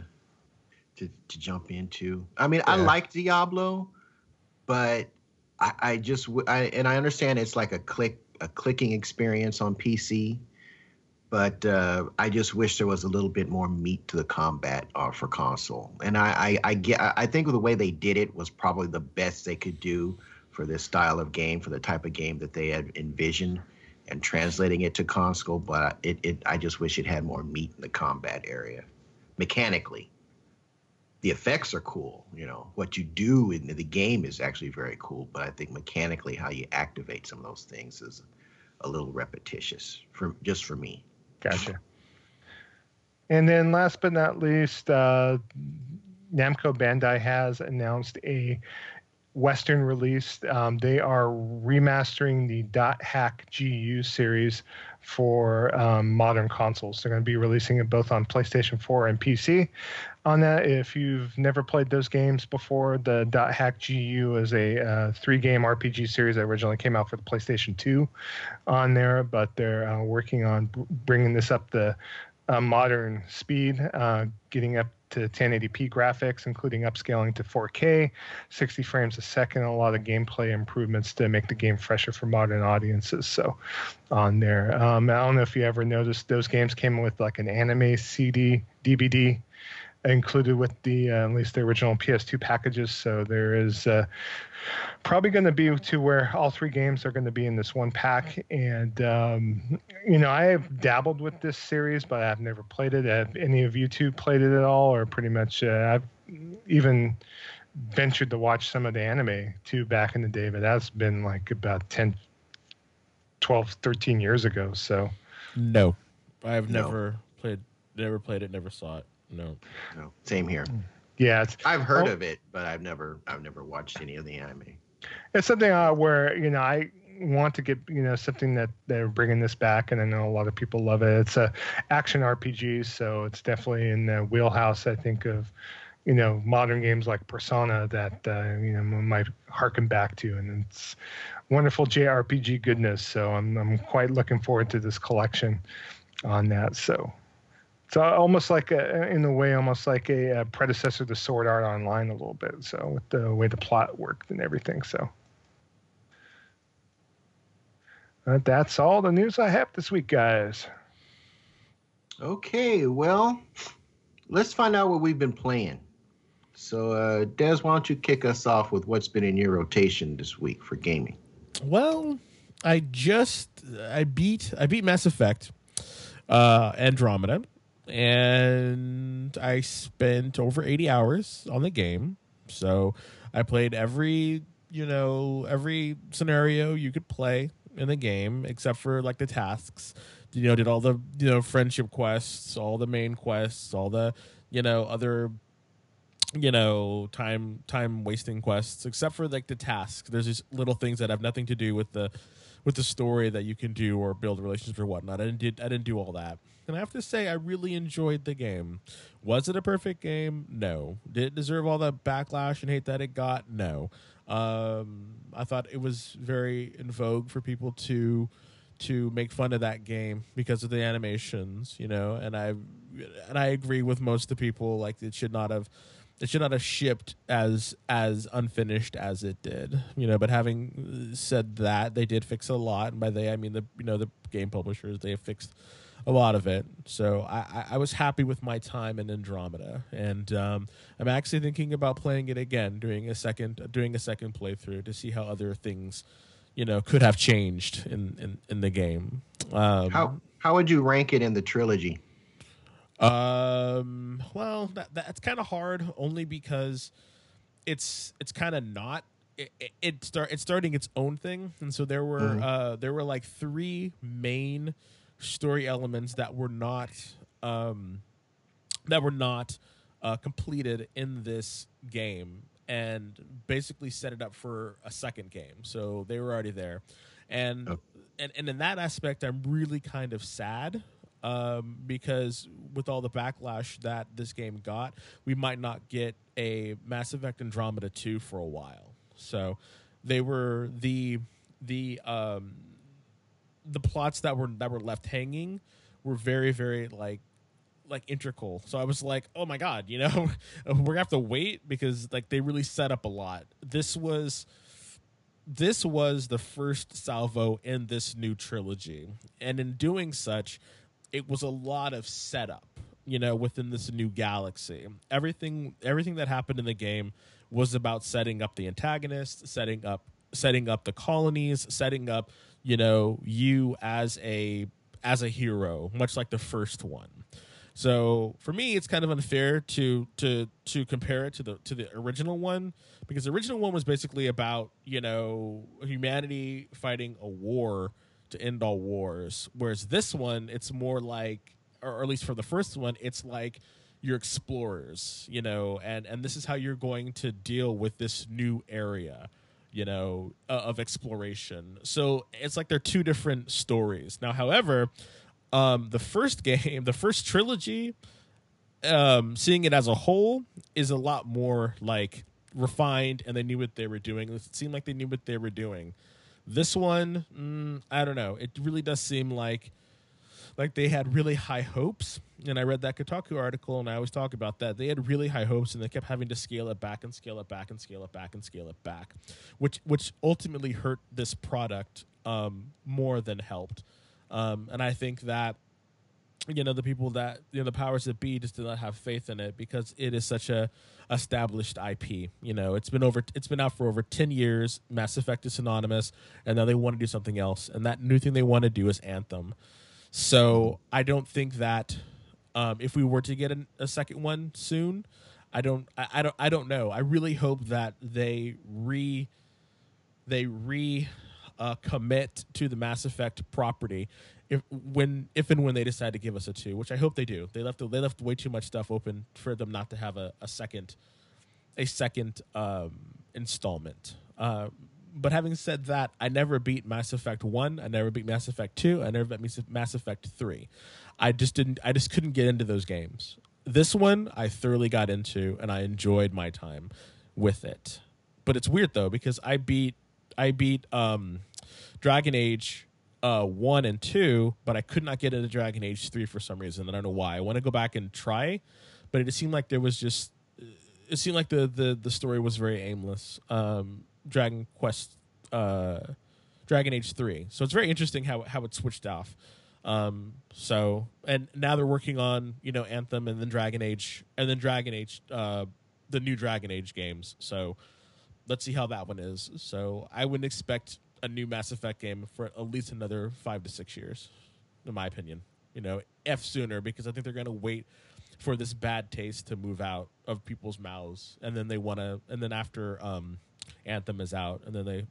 to to jump into. I mean, yeah. I like Diablo, but I, I just I and I understand it's like a click a clicking experience on PC but uh, I just wish there was a little bit more meat to the combat uh, for console. And I, I, I get, I think the way they did it was probably the best they could do for this style of game, for the type of game that they had envisioned, and translating it to console. But it, it, I just wish it had more meat in the combat area, mechanically. the effects are cool. You know, what you do in the game is actually very cool, but I think mechanically how you activate some of those things is a little repetitious for just for me. Gotcha. And then last but not least, uh, Namco Bandai has announced a Western release. Um, they are remastering the Dot Hack GU series for um, modern consoles. They're going to be releasing it both on PlayStation 4 and PC. On that, if you've never played those games before, the Dot Hack GU is a uh, three-game RPG series that originally came out for the PlayStation 2 on there, but they're uh, working on b- bringing this up the uh, modern speed, uh, getting up to 1080p graphics, including upscaling to 4K, 60 frames a second, a lot of gameplay improvements to make the game fresher for modern audiences. So, on there, um, I don't know if you ever noticed those games came with like an anime CD, DVD included with the uh, at least the original PS2 packages. So there is uh, probably going to be to where all three games are going to be in this one pack. And um, you know, I have dabbled with this series, but I've never played it. Have any of you two played it at all, or pretty much? Uh, I've even ventured to watch some of the anime too back in the day, but that's been like about 10, 12, 13 years ago. So no, I've no. never played, never played it, never saw it. No. No. Same here. Yeah, I've heard oh, of it, but I've never I've never watched any of the anime. It's something uh, where you know I want to get you know something that they're bringing this back, and I know a lot of people love it. It's a action RPG, so it's definitely in the wheelhouse. I think of you know modern games like Persona that uh, you know might harken back to, and it's wonderful JRPG goodness. So I'm I'm quite looking forward to this collection on that. So it's almost like a, in a way, almost like a, a, predecessor to Sword Art Online a little bit. So with the way the plot worked and everything. So uh, that's all the news I have this week, guys. Okay, well, let's find out what we've been playing. So, uh, Des, why don't you kick us off with what's been in your rotation this week for gaming? Well, I just I beat I beat Mass Effect uh, Andromeda and I spent over 80 hours on the game. So I played every, you know, every scenario you could play in the game except for like the tasks. You know, did all the, you know, friendship quests, all the main quests, all the, you know, other you know time time wasting quests except for like the tasks there's these little things that have nothing to do with the with the story that you can do or build relationships or whatnot. I didn't do, I didn't do all that, and I have to say I really enjoyed the game. Was it a perfect game? No. Did it deserve all the backlash and hate that it got? No. Um, I thought it was very in vogue for people to to make fun of that game because of the animations, you know, and I and I agree with most of the people like it should not have it should not have shipped as as unfinished as it did you know but having said that they did fix a lot and by they i mean the you know the game publishers they fixed a lot of it. So i i was happy with my time in andromeda. And um, i'm actually thinking about playing it again doing a second doing a second playthrough to see how other things you know could have changed in in, in the game. Um, how how would you rank it in the trilogy? Um, well, that, that's kind of hard only because it's it's kind of not it, it, it, start it's starting its own thing, and so there were mm. uh there were like three main story elements that were not um that were not uh, completed in this game and basically set it up for a second game. So they were already there. And oh. and, and in that aspect I'm really kind of sad um, because with all the backlash that this game got, we might not get a Mass Effect Andromeda 2 for a while. So they were the the um, the plots that were that were left hanging were very very like like integral. So I was like, oh my god, you know, *laughs* we're gonna have to wait because like they really set up a lot. This was this was the first salvo in this new trilogy, and in doing such, it was a lot of setup you know within this new galaxy everything everything that happened in the game was about setting up the antagonist setting up setting up the colonies setting up you know you as a as a hero much like the first one. So for me, it's kind of unfair to to to compare it to the to the original one because the original one was basically about you know humanity fighting a war to end all wars, whereas this one it's more like, or at least for the first one, it's like you're explorers, you know, and and this is how you're going to deal with this new area you know, uh, of exploration. So it's like they're two different stories. Now, however, um, the first *laughs* game, the first trilogy, um, seeing it as a whole is a lot more like refined, and they knew what they were doing. It seemed like they knew what they were doing. This one, mm, I don't know. It really does seem like like they had really high hopes. And I read that Kotaku article, and I always talk about that. They had really high hopes, and they kept having to scale it back and scale it back and scale it back and scale it back, which which ultimately hurt this product um, more than helped. Um, and I think that you know the people that you know the powers that be just did not have faith in it because it is such a established IP. You know, it's been over it's been out for over 10 years. Mass Effect is synonymous and now they want to do something else and that new thing they want to do is Anthem. So I don't think that um, if we were to get a, a second one soon, I don't, I, I, don't, I don't know. I really hope that they re, they re uh, commit to the Mass Effect property if when if and when they decide to give us a two, which I hope they do. They left they left way too much stuff open for them not to have a, a second a second um, installment. Uh, but having said that, I never beat Mass Effect One. I never beat Mass Effect Two. I never beat Mass Effect Three. I just didn't. I just couldn't get into those games. This one I thoroughly got into, and I enjoyed my time with it. But it's weird though because I beat I beat um, Dragon Age uh, one and two, but I could not get into Dragon Age three for some reason. I don't know why. I want to go back and try, but it seemed like there was just it seemed like the the the story was very aimless. Um, Dragon Quest, uh, Dragon Age three. So it's very interesting how how it switched off. Um, so and now they're working on you know Anthem and then Dragon Age and then Dragon Age, uh, the new Dragon Age games. So let's see how that one is. So I wouldn't expect a new Mass Effect game for at least another five to six years, in my opinion. You know, f sooner because I think they're going to wait for this bad taste to move out of people's mouths, and then they want to, and then after um, Anthem is out, and then they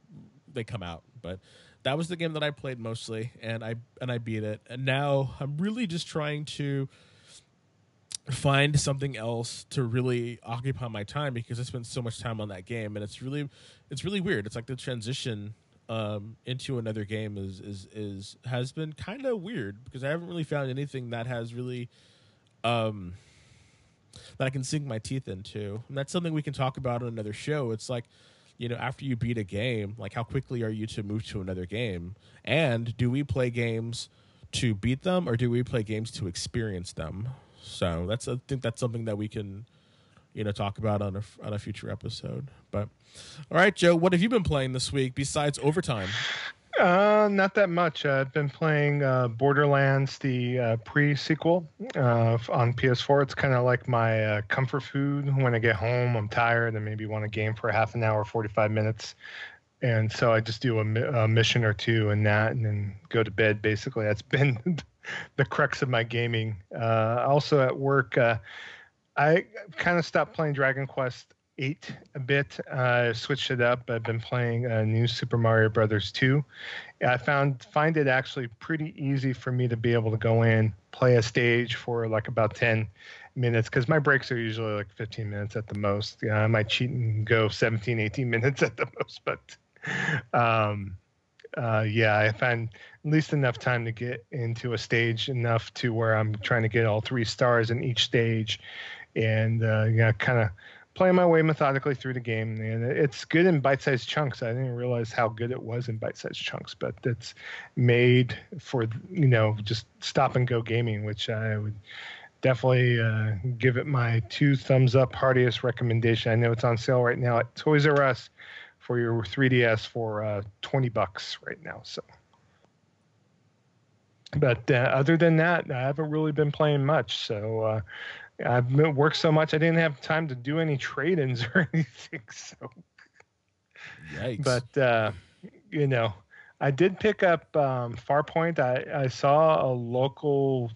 they come out. But that was the game that I played mostly, and I and I beat it. And now I'm really just trying to find something else to really occupy my time because I spent so much time on that game, and it's really it's really weird. It's like the transition um, into another game is is is has been kind of weird because I haven't really found anything that has really um, that I can sink my teeth into. And that's something we can talk about on another show. It's like you know, after you beat a game, like how quickly are you to move to another game? And do we play games to beat them or do we play games to experience them? So that's I think that's something that we can, you know, talk about on a on a future episode. But all right, Joe, what have you been playing this week besides overtime? Uh, not that much. Uh, I've been playing uh, Borderlands, the uh, pre-sequel uh, on PS4. It's kind of like my uh, comfort food when I get home. I'm tired and maybe want a game for half an hour, 45 minutes, and so I just do a, a mission or two and that, and then go to bed. Basically, that's *laughs* been the crux of my gaming. also at work, I kind of stopped playing Dragon Quest eight a bit. Uh, switched it up. I've been playing uh, New Super Mario Brothers two. I found find it actually pretty easy for me to be able to go in, play a stage for like about ten minutes because my breaks are usually like 15 minutes at the most. Yeah, I might cheat and go 17, 18 *laughs* minutes at the most, but um, uh, yeah, I find at least enough time to get into a stage enough to where I'm trying to get all three stars in each stage, and uh, yeah, kind of playing my way methodically through the game, and it's good in bite-sized chunks. I didn't realize how good it was in bite-sized chunks, but it's made for you know just stop and go gaming, which I would definitely uh, give it my two thumbs up, heartiest recommendation. I know it's on sale right now at Toys R Us for your 3DS for uh, 20 bucks right now. So. But uh, other than that, I haven't really been playing much. So uh, I've worked so much I didn't have time to do any trade-ins *laughs* or anything. So, Yikes. but uh, you know, I did pick up um, Farpoint. I, I saw a local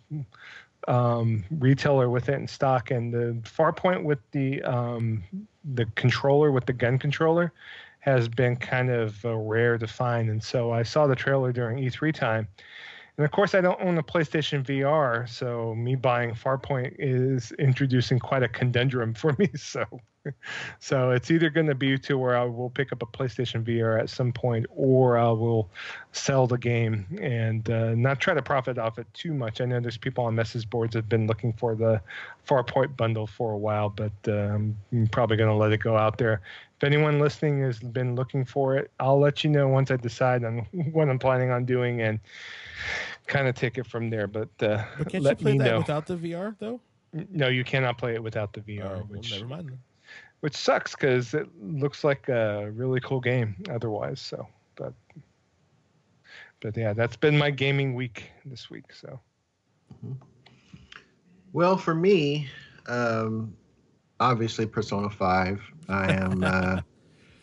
um, retailer with it in stock, and the Farpoint with the um, the controller with the gun controller has been kind of uh, rare to find. And so I saw the trailer during E3 time, and of course, I don't own a PlayStation VR, so me buying Farpoint is introducing quite a conundrum for me. *laughs* So, so it's either going to be to where I will pick up a PlayStation VR at some point, or I will sell the game and uh, not try to profit off it too much. I know there's people on message boards have been looking for the Farpoint bundle for a while, but uh, I'm probably going to let it go out there. If anyone listening has been looking for it, I'll let you know once I decide on *laughs* what I'm planning on doing and kind of take it from there. But, uh, but can't you play that know. without the VR though? No, you cannot play it without the VR. Oh, which, well, never mind. Then. Which sucks because it looks like a really cool game otherwise. So, but but yeah, that's been my gaming week this week. So. Mm-hmm. Well, for me, um, obviously Persona Five. I am uh,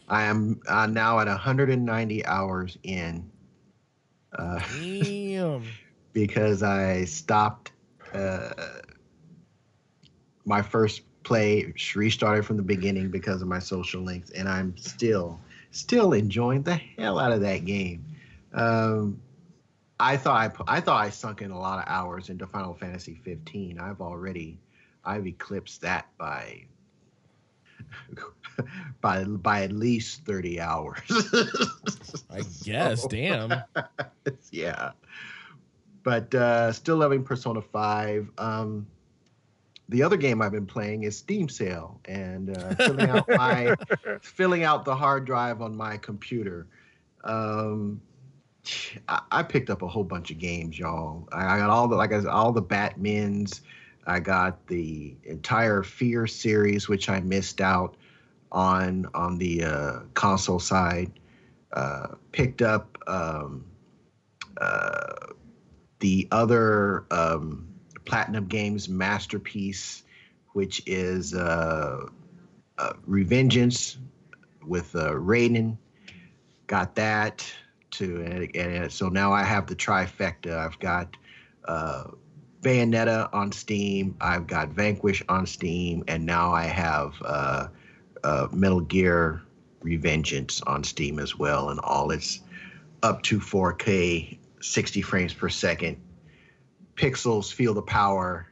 I am uh, now at 190 hours in uh, Damn. *laughs* because I stopped uh, my first play, restarted from the beginning because of my social links, and I'm still still enjoying the hell out of that game. Um, I thought I, I thought I sunk in a lot of hours into Final Fantasy 15. I've already I've eclipsed that by *laughs* by by at least 30 hours. I guess, so, damn. *laughs* yeah. But uh still loving Persona 5. Um the other game I've been playing is Steam Sale and uh, filling out my *laughs* filling out the hard drive on my computer. Um, I, I, picked up a whole bunch of games, y'all. I, I got all the like I said, all the Batmans. I got the entire Fear series, which I missed out on on the uh, console side. Uh, picked up um, uh, the other um, Platinum Games masterpiece, which is uh, uh, Revengeance with uh, Raiden. Got that too, and, and, so now I have the trifecta. I've got uh, Bayonetta on Steam. I've got Vanquish on Steam, and now I have uh, uh, Metal Gear Revengeance on Steam as well, and all its up to 4K, 60 frames per second. Pixels feel the power,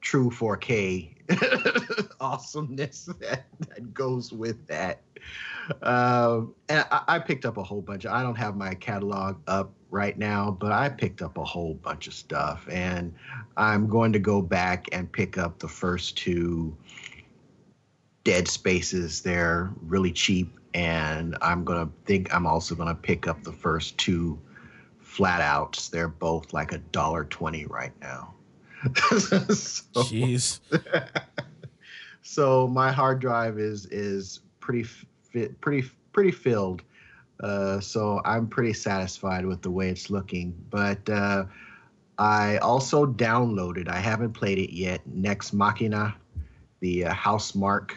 true 4K *laughs* awesomeness *laughs* that, that goes with that. Um, and I, I, picked up a whole bunch. I don't have my catalog up right now, but I picked up a whole bunch of stuff, and I'm going to go back and pick up the first two Dead Spaces. They're really cheap, and I'm gonna think I'm also gonna pick up the first two flat outs. They're both like a dollar twenty right now. *laughs* so, Jeez. *laughs* so my hard drive is is pretty fit, pretty pretty filled. Uh, so I'm pretty satisfied with the way it's looking. But uh, I also downloaded. I haven't played it yet. Nex Machina, the uh, Housemarque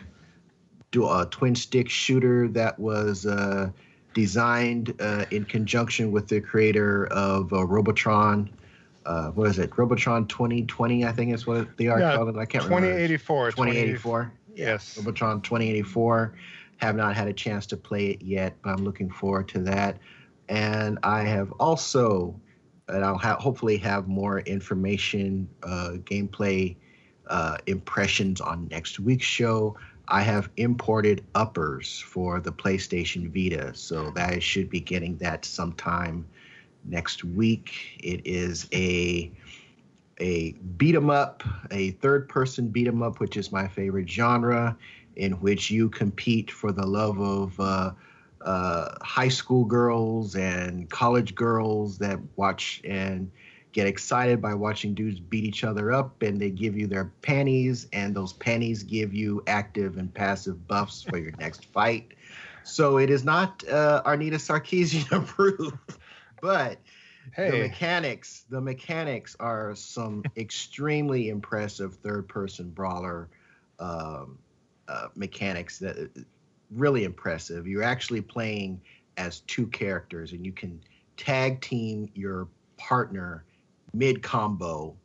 do a twin stick shooter that was uh, designed uh, in conjunction with the creator of uh, Robotron. Uh, what is it? Robotron 2020, I think is what they are yeah, called. I can't 2084, remember. 2084. 2084. Yes. Robotron 2084. Have not had a chance to play it yet, but I'm looking forward to that. And I have also, and I'll ha- hopefully have more information, uh, gameplay uh, impressions on next week's show. I have imported uppers for the PlayStation Vita, so that I should be getting that sometime next week. It is a a beat 'em up, a third person beat 'em up, which is my favorite genre in which you compete for the love of uh, uh, high school girls and college girls that watch and get excited by watching dudes beat each other up and they give you their panties and those panties give you active and passive buffs for your next fight so it is not uh, Anita Sarkeesian *laughs* approved but hey. the mechanics the mechanics are some *laughs* extremely impressive third person brawler um, uh, mechanics that uh, really impressive. You're actually playing as two characters, and you can tag team your partner mid combo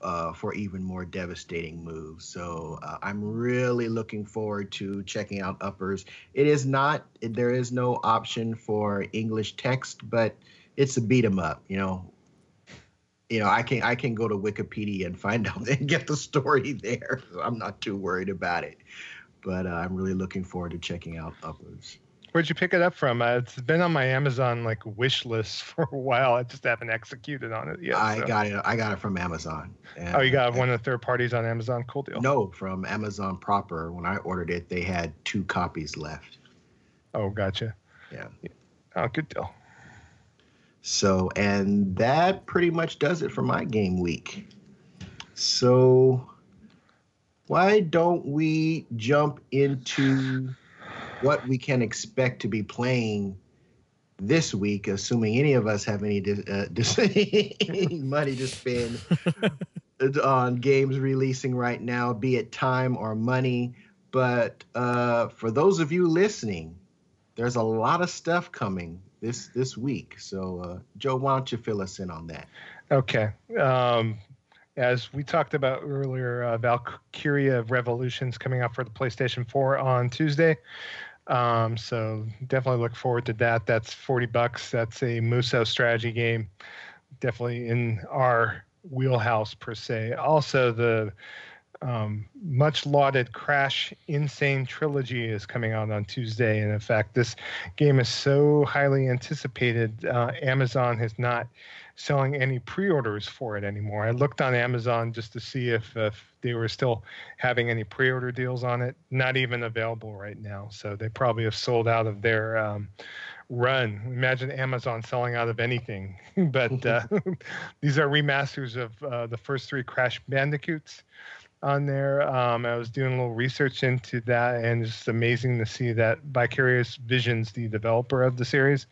uh, for even more devastating moves. So uh, I'm really looking forward to checking out Uppers. It is not there is no option for English text, but it's a beat 'em up. You know, you know I can I can go to Wikipedia and find *laughs* out and get the story there. So I'm not too worried about it. But uh, I'm really looking forward to checking out Uppers. Where'd you pick it up from? Uh, it's been on my Amazon like wish list *laughs* for a while. I just haven't executed on it yet. I so. got it. I got it from Amazon. And, oh, you got one of the third parties on Amazon? Cool deal. No, from Amazon proper. When I ordered it, they had two copies left. Oh, gotcha. Yeah. Oh, good deal. So, and that pretty much does it for my game week. So, why don't we jump into what we can expect to be playing this week, assuming any of us have any uh, *laughs* money to spend *laughs* on games releasing right now, be it time or money. But uh, for those of you listening, there's a lot of stuff coming this this week. So, uh, Joe, why don't you fill us in on that? Okay. Um, as we talked about earlier, uh, Valkyria Revolutions coming out for the PlayStation 4 on Tuesday. Um, so definitely look forward to that. That's 40 bucks. That's a Musou strategy game. Definitely in our wheelhouse per se. Also, the um, much lauded Crash N. Sane Trilogy is coming out on Tuesday. And in fact, this game is so highly anticipated. Uh, Amazon has not selling any pre-orders for it anymore. I looked on Amazon just to see if, if they were still having any pre-order deals on it. Not even available right now. So they probably have sold out of their um, run. Imagine Amazon selling out of anything. *laughs* but *laughs* uh, *laughs* these are remasters of uh, the first three Crash Bandicoots on there. Um, I was doing a little research into that, and it's amazing to see that Vicarious Visions, the developer of the series,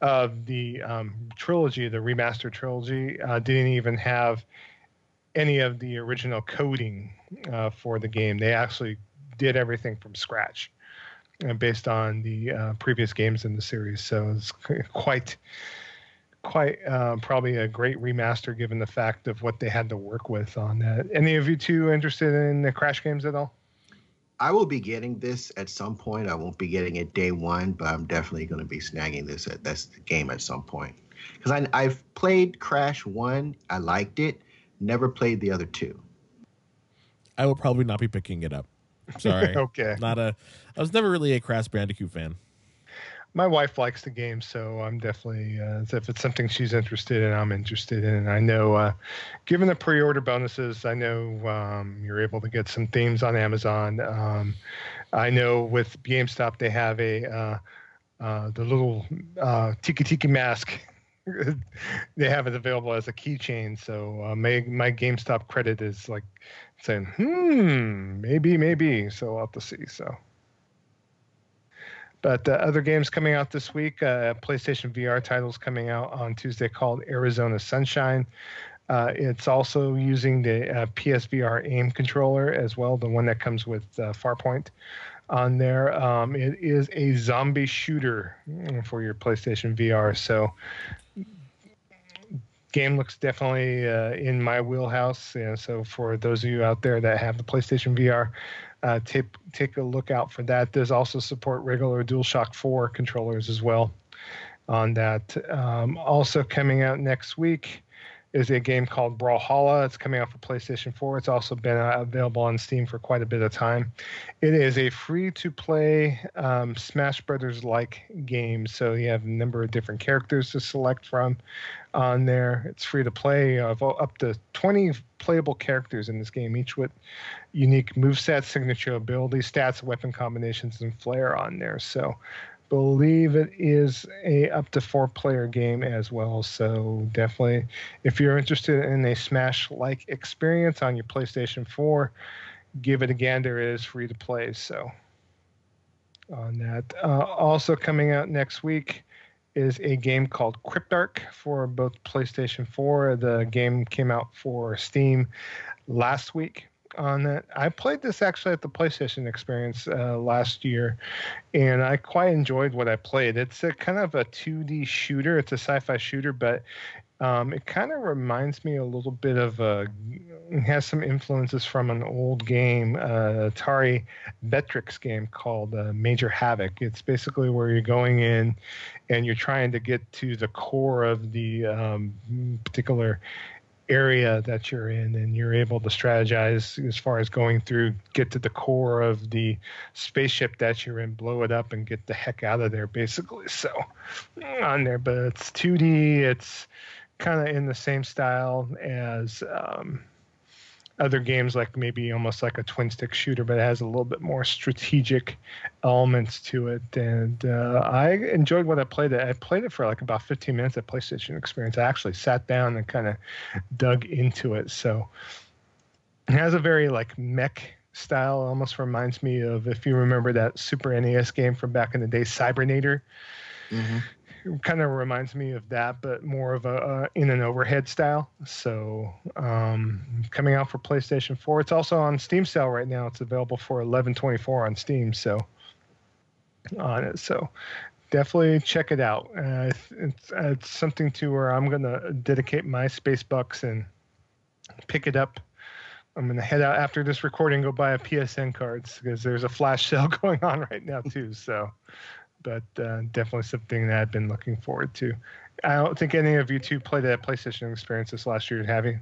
of the um, trilogy, the remastered trilogy, uh, didn't even have any of the original coding uh, for the game. They actually did everything from scratch, uh, based on the uh, previous games in the series. So it's quite, quite uh, probably a great remaster given the fact of what they had to work with on that. Any of you two interested in the Crash games at all? I will be getting this at some point. I won't be getting it day one, but I'm definitely going to be snagging this at this game at some point. Because I've played Crash One, I liked it. Never played the other two. I will probably not be picking it up. *laughs* Sorry. okay. Not a. I was never really a Crash Bandicoot fan my wife likes the game, so I'm definitely uh, if it's something she's interested in, I'm interested in. I know, uh, given the pre-order bonuses, I know um, you're able to get some themes on Amazon. Um, I know with GameStop they have a uh, uh the little uh, tiki tiki mask. *laughs* they have it available as a keychain, so uh, my my GameStop credit is like saying, hmm, maybe, maybe. So I'll have to see. So. But uh, other games coming out this week, uh, PlayStation VR titles coming out on Tuesday called Arizona Sunshine. Uh, it's also using the uh, PSVR aim controller as well, the one that comes with uh, Farpoint on there. Um, it is a zombie shooter for your PlayStation VR. So, game looks definitely uh, in my wheelhouse. And so, for those of you out there that have the PlayStation VR, uh, take take a look out for that. There's also support regular DualShock 4 controllers as well on that. Um, also coming out next week is a game called Brawlhalla. It's coming out for PlayStation 4. It's also been uh, available on Steam for quite a bit of time. It is a free-to-play um, Smash Brothers-like game, so you have a number of different characters to select from on there. It's free to play. Of up to 20 playable characters in this game, each with unique moveset, signature abilities, stats, weapon combinations, and flair on there. So, believe it is a up to four player game as well. So definitely, if you're interested in a Smash like experience on your PlayStation 4, give it a gander. It is free to play. So on that, uh, also coming out next week is a game called Cryptark for both PlayStation 4. The game came out for Steam last week on that. I played this actually at the PlayStation Experience uh, last year, and I quite enjoyed what I played. It's a kind of a 2D shooter. It's a sci-fi shooter, but Um, it kind of reminds me a little bit of a, has some influences from an old game, uh, Atari Vectrex game called uh, Major Havoc. It's basically where you're going in and you're trying to get to the core of the um, particular area that you're in and you're able to strategize as far as going through get to the core of the spaceship that you're in blow it up and get the heck out of there basically. So on there but it's 2d it's kind of in the same style as um, other games like maybe almost like a twin stick shooter, but it has a little bit more strategic elements to it. And uh, I enjoyed what I played. It. I played it for like about 15 minutes at PlayStation Experience. I actually sat down and kind of dug into it. So it has a very like mech style. Almost reminds me of if you remember that Super NES game from back in the day, Cybernator. Mm-hmm kind of reminds me of that, but more of a, a in an overhead style. So um, coming out for PlayStation 4. It's also on Steam sale right now. It's available for 11.24 on Steam. So on it. So definitely check it out. Uh, it's, it's something to where I'm gonna dedicate my space bucks and pick it up. I'm gonna head out after this recording, go buy a PSN cards because there's a flash *laughs* sale going on right now too. So but uh, definitely something that I've been looking forward to. I don't think any of you two played that PlayStation experience this last year, have you?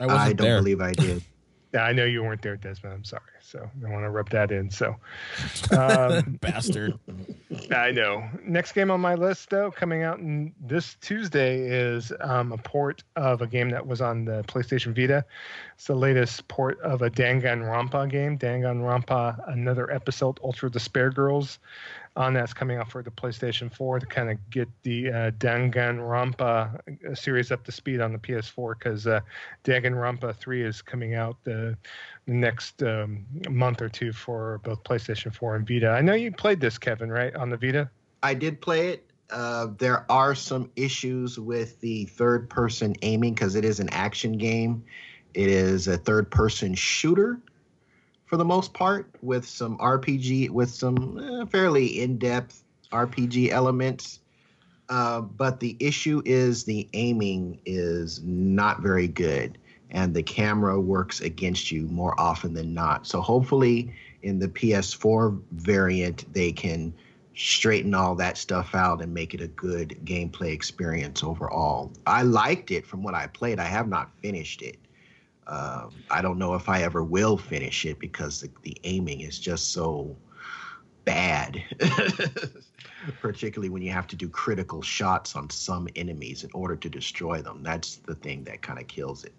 I, I don't there. believe I did. *laughs* yeah, I know you weren't there, Desmond. I'm sorry. So I want to rub that in. So, *laughs* um, bastard. *laughs* I know. Next game on my list, though, coming out this Tuesday is um, a port of a game that was on the PlayStation Vita. It's the latest port of a Danganronpa game. Danganronpa, another episode, Ultra Despair Girls on that's coming out for the PlayStation 4 to kind of get the uh, Danganronpa uh, series up to speed on the PS4 because uh, Danganronpa 3 is coming out the, next um, month or two for both PlayStation 4 and Vita. I know you played this, Kevin, right, on the Vita? I did play it. Uh, there are some issues with the third person aiming because it is an action game. It is a third person shooter for the most part, with some RPG, with some eh, fairly in depth RPG elements. Uh, but the issue is the aiming is not very good, and the camera works against you more often than not. So hopefully, in the PS4 variant, they can straighten all that stuff out and make it a good gameplay experience overall. I liked it from what I played. I have not finished it. Um, I don't know if I ever will finish it because the, the aiming is just so bad, *laughs* particularly when you have to do critical shots on some enemies in order to destroy them. That's the thing that kind of kills it.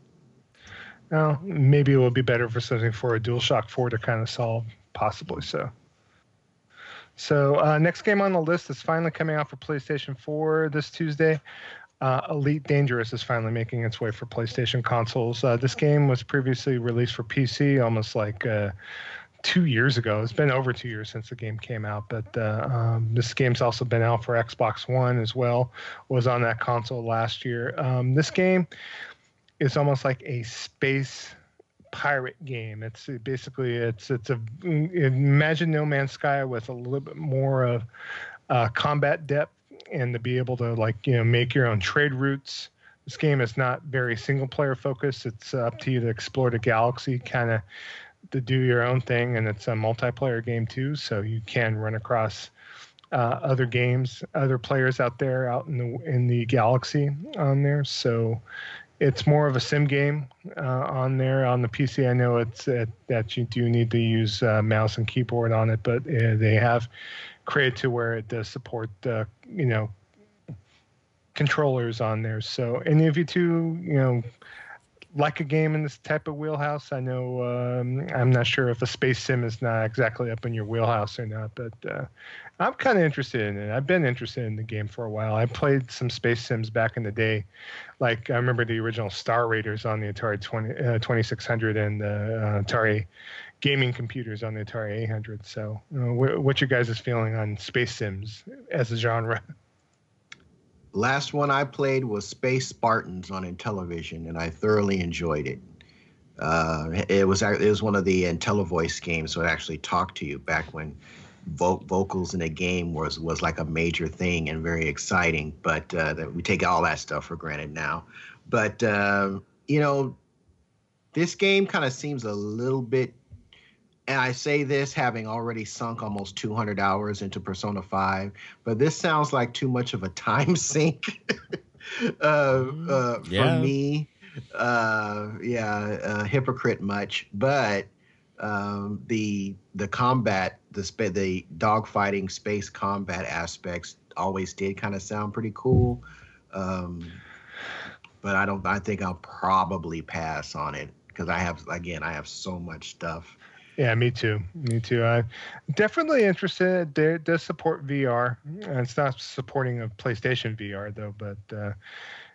Well, maybe it will be better for something for a DualShock 4 to kind of solve, possibly so. So, uh, next game on the list is finally coming out for PlayStation 4 this Tuesday. Uh, Elite Dangerous is finally making its way for PlayStation consoles. Uh, this game was previously released for PC almost like uh, two years ago. It's been over two years since the game came out, but uh, um, this game's also been out for Xbox One as well. Was on that console last year. Um, this game is almost like a space pirate game. It's basically it's it's a imagine No Man's Sky with a little bit more of uh, combat depth and to be able to like you know make your own trade routes. This game is not very single player focused. It's up to you to explore the galaxy, kind of to do your own thing, and it's a multiplayer game too. So you can run across uh, other games, other players out there out in the in the galaxy on there. So it's more of a sim game uh, on there on the PC. I know it's uh, that you do need to use uh, mouse and keyboard on it, but uh, they have created to where it does support uh, you know controllers on there. So any of you two, you know, like a game in this type of wheelhouse. I know um, I'm not sure if a space sim is not exactly up in your wheelhouse or not, but uh, I'm kind of interested in it. I've been interested in the game for a while. I played some space sims back in the day, like I remember the original Star Raiders on the Atari 20, uh, 2600 and the uh, Atari gaming computers on the Atari 800. So, uh, what's your guys' feeling on space sims as a genre? Last one I played was Space Spartans on Intellivision, and I thoroughly enjoyed it. Uh, it was it was one of the IntelliVoice games, so it actually talked to you back when vo- vocals in a game was was like a major thing and very exciting. But uh, that we take all that stuff for granted now. But uh, you know, this game kind of seems a little bit. And I say this having already sunk almost 200 hours into Persona 5, but this sounds like too much of a time *laughs* sink uh, uh, yeah. for me. Uh, yeah, uh, hypocrite much, but um, the the combat, the sp- the dogfighting space combat aspects always did kind of sound pretty cool. Um, but I don't. I think I'll probably pass on it because I have again I have so much stuff. Yeah, me too. Me too. I'm definitely interested. It does support VR. It's not supporting a PlayStation VR though, but uh,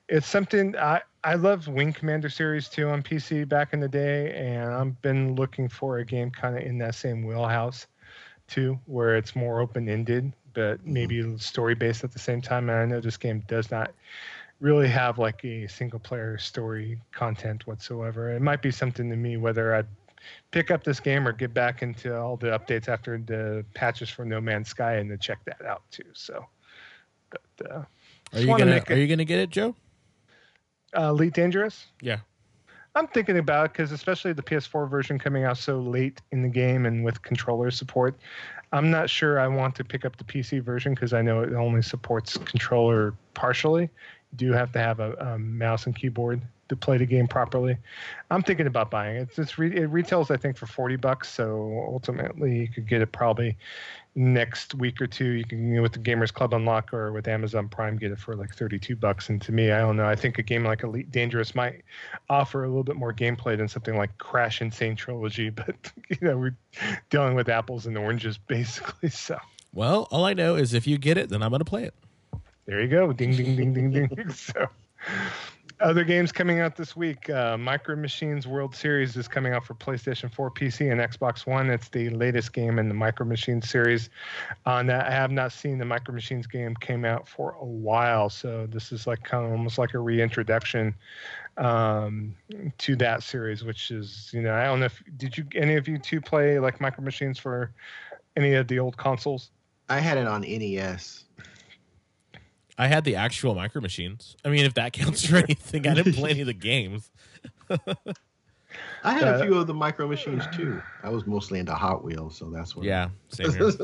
it's something I I love Wing Commander series too on PC back in the day, and I've been looking for a game kind of in that same wheelhouse too, where it's more open ended, but mm-hmm. maybe story based at the same time. And I know this game does not really have like a single player story content whatsoever. It might be something to me whether I pick up this game or get back into all the updates after the patches for No Man's Sky and to check that out too. So, but uh, are you gonna are you gonna get it, Joe? Uh, Elite Dangerous. Yeah. I'm thinking about it because especially the PS4 version coming out so late in the game and with controller support, I'm not sure I want to pick up the PC version because I know it only supports controller partially You do have to have a, a, mouse and keyboard to play the game properly. I'm thinking about buying it. It's re- it retails I think for 40 bucks, so ultimately you could get it probably next week or two. You can you know, with the Gamers Club Unlock or with Amazon Prime get it for like 32 bucks. And to me, I don't know. I think a game like Elite Dangerous might offer a little bit more gameplay than something like Crash N. Sane Trilogy, *laughs* but you know we're dealing with apples and oranges basically. So. Well, all I know is if you get it, then I'm going to play it. There you go. Ding, ding, ding, ding, ding. *laughs* So, other games coming out this week uh, Micro Machines World Series is coming out for PlayStation 4, PC, and Xbox One. It's the latest game in the Micro Machines series. On that, I have not seen the Micro Machines game came out for a while, so this is like kind of almost like a reintroduction um, to that series, which is you know I don't know if did you any of you two play like Micro Machines for any of the old consoles? I had it on NES. I had the actual micro machines. I mean, if that counts for *laughs* anything, I didn't play any of the games. *laughs* I had a few of the micro machines too. I was mostly into Hot Wheels, so that's what. Yeah, same here. *laughs*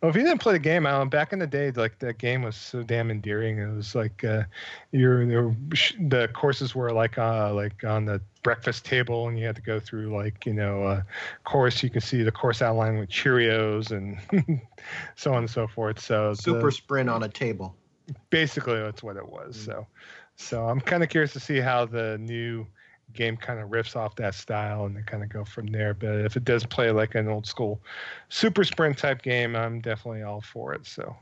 well, if you didn't play the game, Alan, back in the day, like that game was so damn endearing. It was like uh, your the courses were like uh, like on the breakfast table, and you had to go through like you know uh, course. You can see the course outline with Cheerios and *laughs* so on and so forth. So super the, sprint on a table. Basically, that's what it was. Mm-hmm. So, so I'm kind of curious to see how the new game kind of riffs off that style and then kind of go from there. But if it does play like an old school super sprint type game, I'm definitely all for it. So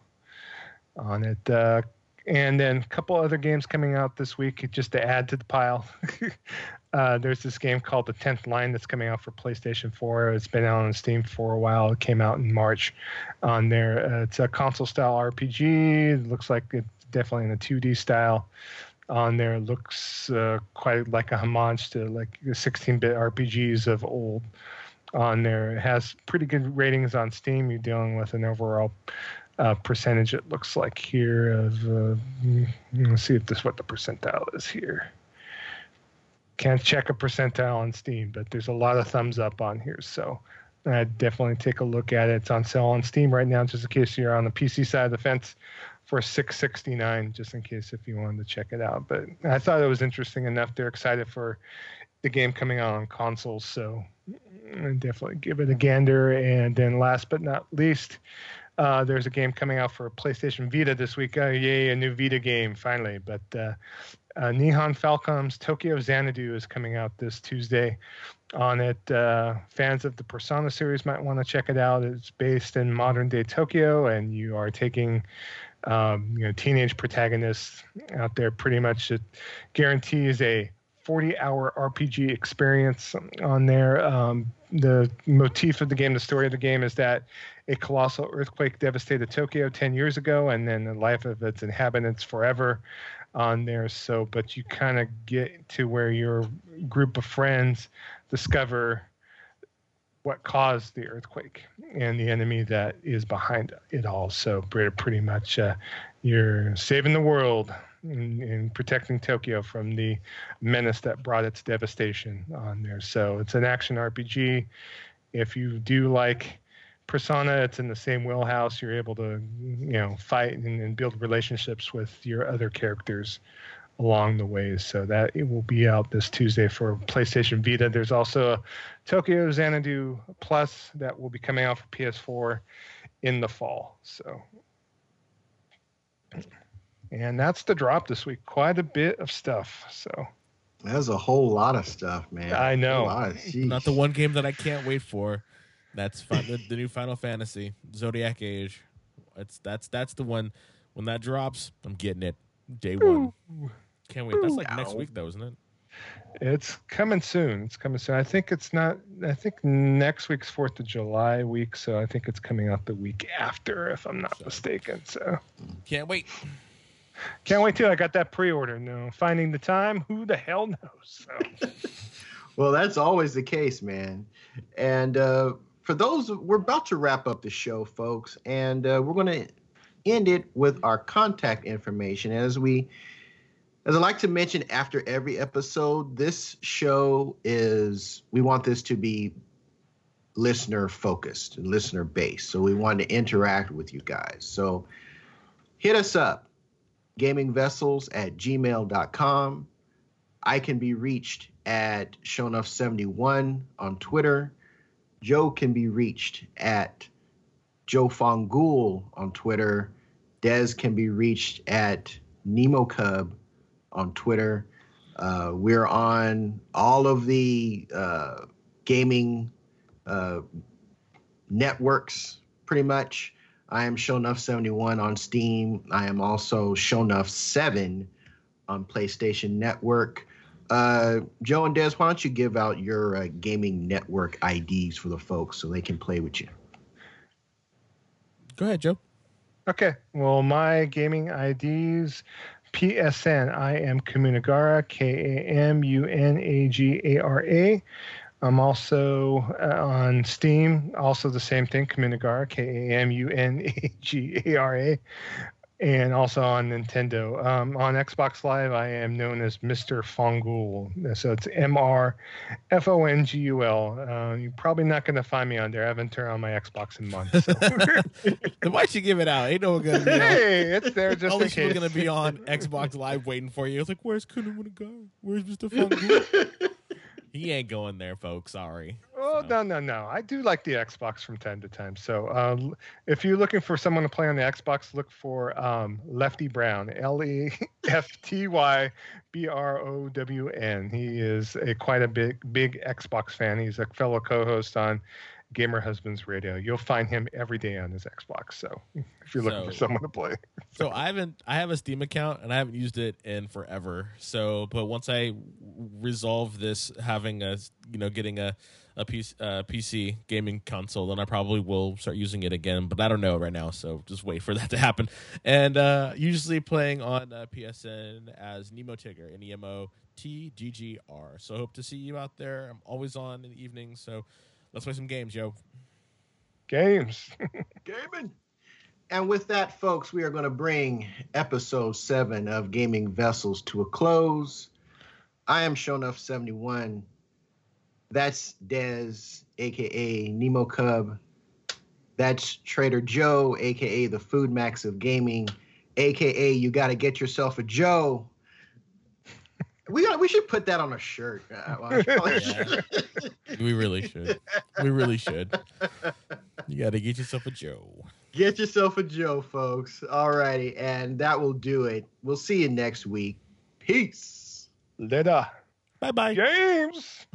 on it. Uh, and then a couple other games coming out this week just to add to the pile. *laughs* uh, there's this game called The Tenth Line that's coming out for PlayStation 4. It's been out on Steam for a while. It came out in March on there. Uh, it's a console style RPG. It looks like it's definitely in a 2D style on there looks uh, quite like a homage to like the 16-bit RPGs of old. On there, it has pretty good ratings on Steam. You're dealing with an overall uh, percentage. It looks like here of. Uh, let's see if this what the percentile is here. Can't check a percentile on Steam, but there's a lot of thumbs up on here. So I'd definitely take a look at it. It's on sale on Steam right now, just in case you're on the PC side of the fence for 669 just in case if you wanted to check it out but i thought it was interesting enough they're excited for the game coming out on consoles so definitely give it a gander and then last but not least uh, there's a game coming out for PlayStation Vita this week. Uh, yay, a new Vita game finally! But uh, uh, Nihon Falcom's Tokyo Xanadu is coming out this Tuesday. On it, uh, fans of the Persona series might want to check it out. It's based in modern day Tokyo, and you are taking um, you know, teenage protagonists out there. Pretty much, it guarantees a 40-hour RPG experience on there. Um, the motif of the game, the story of the game, is that a colossal earthquake devastated Tokyo 10 years ago, and then the life of its inhabitants forever on there. So, but you kind of get to where your group of friends discover what caused the earthquake and the enemy that is behind it all. So pretty much, uh, you're saving the world and, protecting Tokyo from the menace that brought its devastation on there. So it's an action RPG. If you do like Persona, it's in the same wheelhouse. You're able to, you know, fight and, and build relationships with your other characters along the ways. So that it will be out this Tuesday for PlayStation Vita. There's also a Tokyo Xanadu Plus that will be coming out for PS4 in the fall. So and that's the drop this week. Quite a bit of stuff. So there's a whole lot of stuff, man. I know. Not the one game that I can't wait for. That's fun. the, the new Final Fantasy, Zodiac Age. It's that's that's the one. When that drops, I'm getting it day one. Can't wait. That's like next week, though, isn't it? It's coming soon. It's coming soon. I think it's not. I think next week's Fourth of July week, so I think it's coming out the week after, if I'm not so, mistaken. So can't wait. Can't wait till I got that pre-order. No, finding the time. Who the hell knows? So. *laughs* well, that's always the case, man. And uh, for those, we're about to wrap up the show, folks, and uh, we're going to end it with our contact information as we as I like to mention after every episode, this show is, we want this to be listener focused and listener based. So we want to interact with you guys. So hit us up, gamingvessels at gmail.com. I can be reached at Shonuff71 on Twitter. Joe can be reached at Joe Fongul on Twitter. Dez can be reached at Nemo Cub on Twitter. Uh, we're on all of the uh, gaming uh, networks, pretty much. I am Shonuff71 on Steam. I am also Shonuff7 on PlayStation Network. Uh, Joe and Des, why don't you give out your uh, gaming network IDs for the folks so they can play with you? Go ahead, Joe. Okay. Well, my gaming IDs PSN. I am Kamunagara, K A M U N A G A R A. I'm also uh, on Steam, also the same thing, Kamunagara, K A M U N A G A R A and also on Nintendo. Um, on Xbox Live, I am known as Mr. Fongul. So it's M R F O N G U L. Uh, you're probably not going to find me on there. I haven't turned on my Xbox in months. So. *laughs* why'd you give it out? Ain't no one going to. Hey, it's there just All in case. going to be on Xbox Live waiting for you. It's like, where's Kuno go? Where's Mr. *laughs* Fongul? He ain't going there, folks. Sorry. Oh so. no no no! I do like the Xbox from time to time. So uh, if you're looking for someone to play on the Xbox, look for um, Lefty Brown, L E F T Y B R O W N. He is a quite a big big Xbox fan. He's a fellow co-host on Gamer Husbands Radio. You'll find him every day on his Xbox. So *laughs* if you're looking so, for someone to play. so I haven't I have a Steam account and I haven't used it in forever. So but once I resolve this having a you know getting a a PC, uh, PC gaming console, then I probably will start using it again. But I don't know right now, so just wait for *laughs* that to happen. And uh, usually playing on uh, PSN as Nemo Tigger, N E M O T G G R. So hope to see you out there. I'm always on in the evening, so Let's play some games, yo. Games. *laughs* Gaming. And with that, folks, we are going to bring episode seven of Gaming Vessels to a close. I am Shonuff71. That's Dez, aka Nemo Cub. That's Trader Joe, aka the Food Max of Gaming, aka you got to get yourself a Joe. We got. We should put that on a shirt. Uh, *laughs* yeah. we really should. We really should. *laughs* You got to get yourself a Joe. Get yourself a Joe, folks. All righty, and that will do it. We'll see you next week. Peace. Later. Bye bye. James.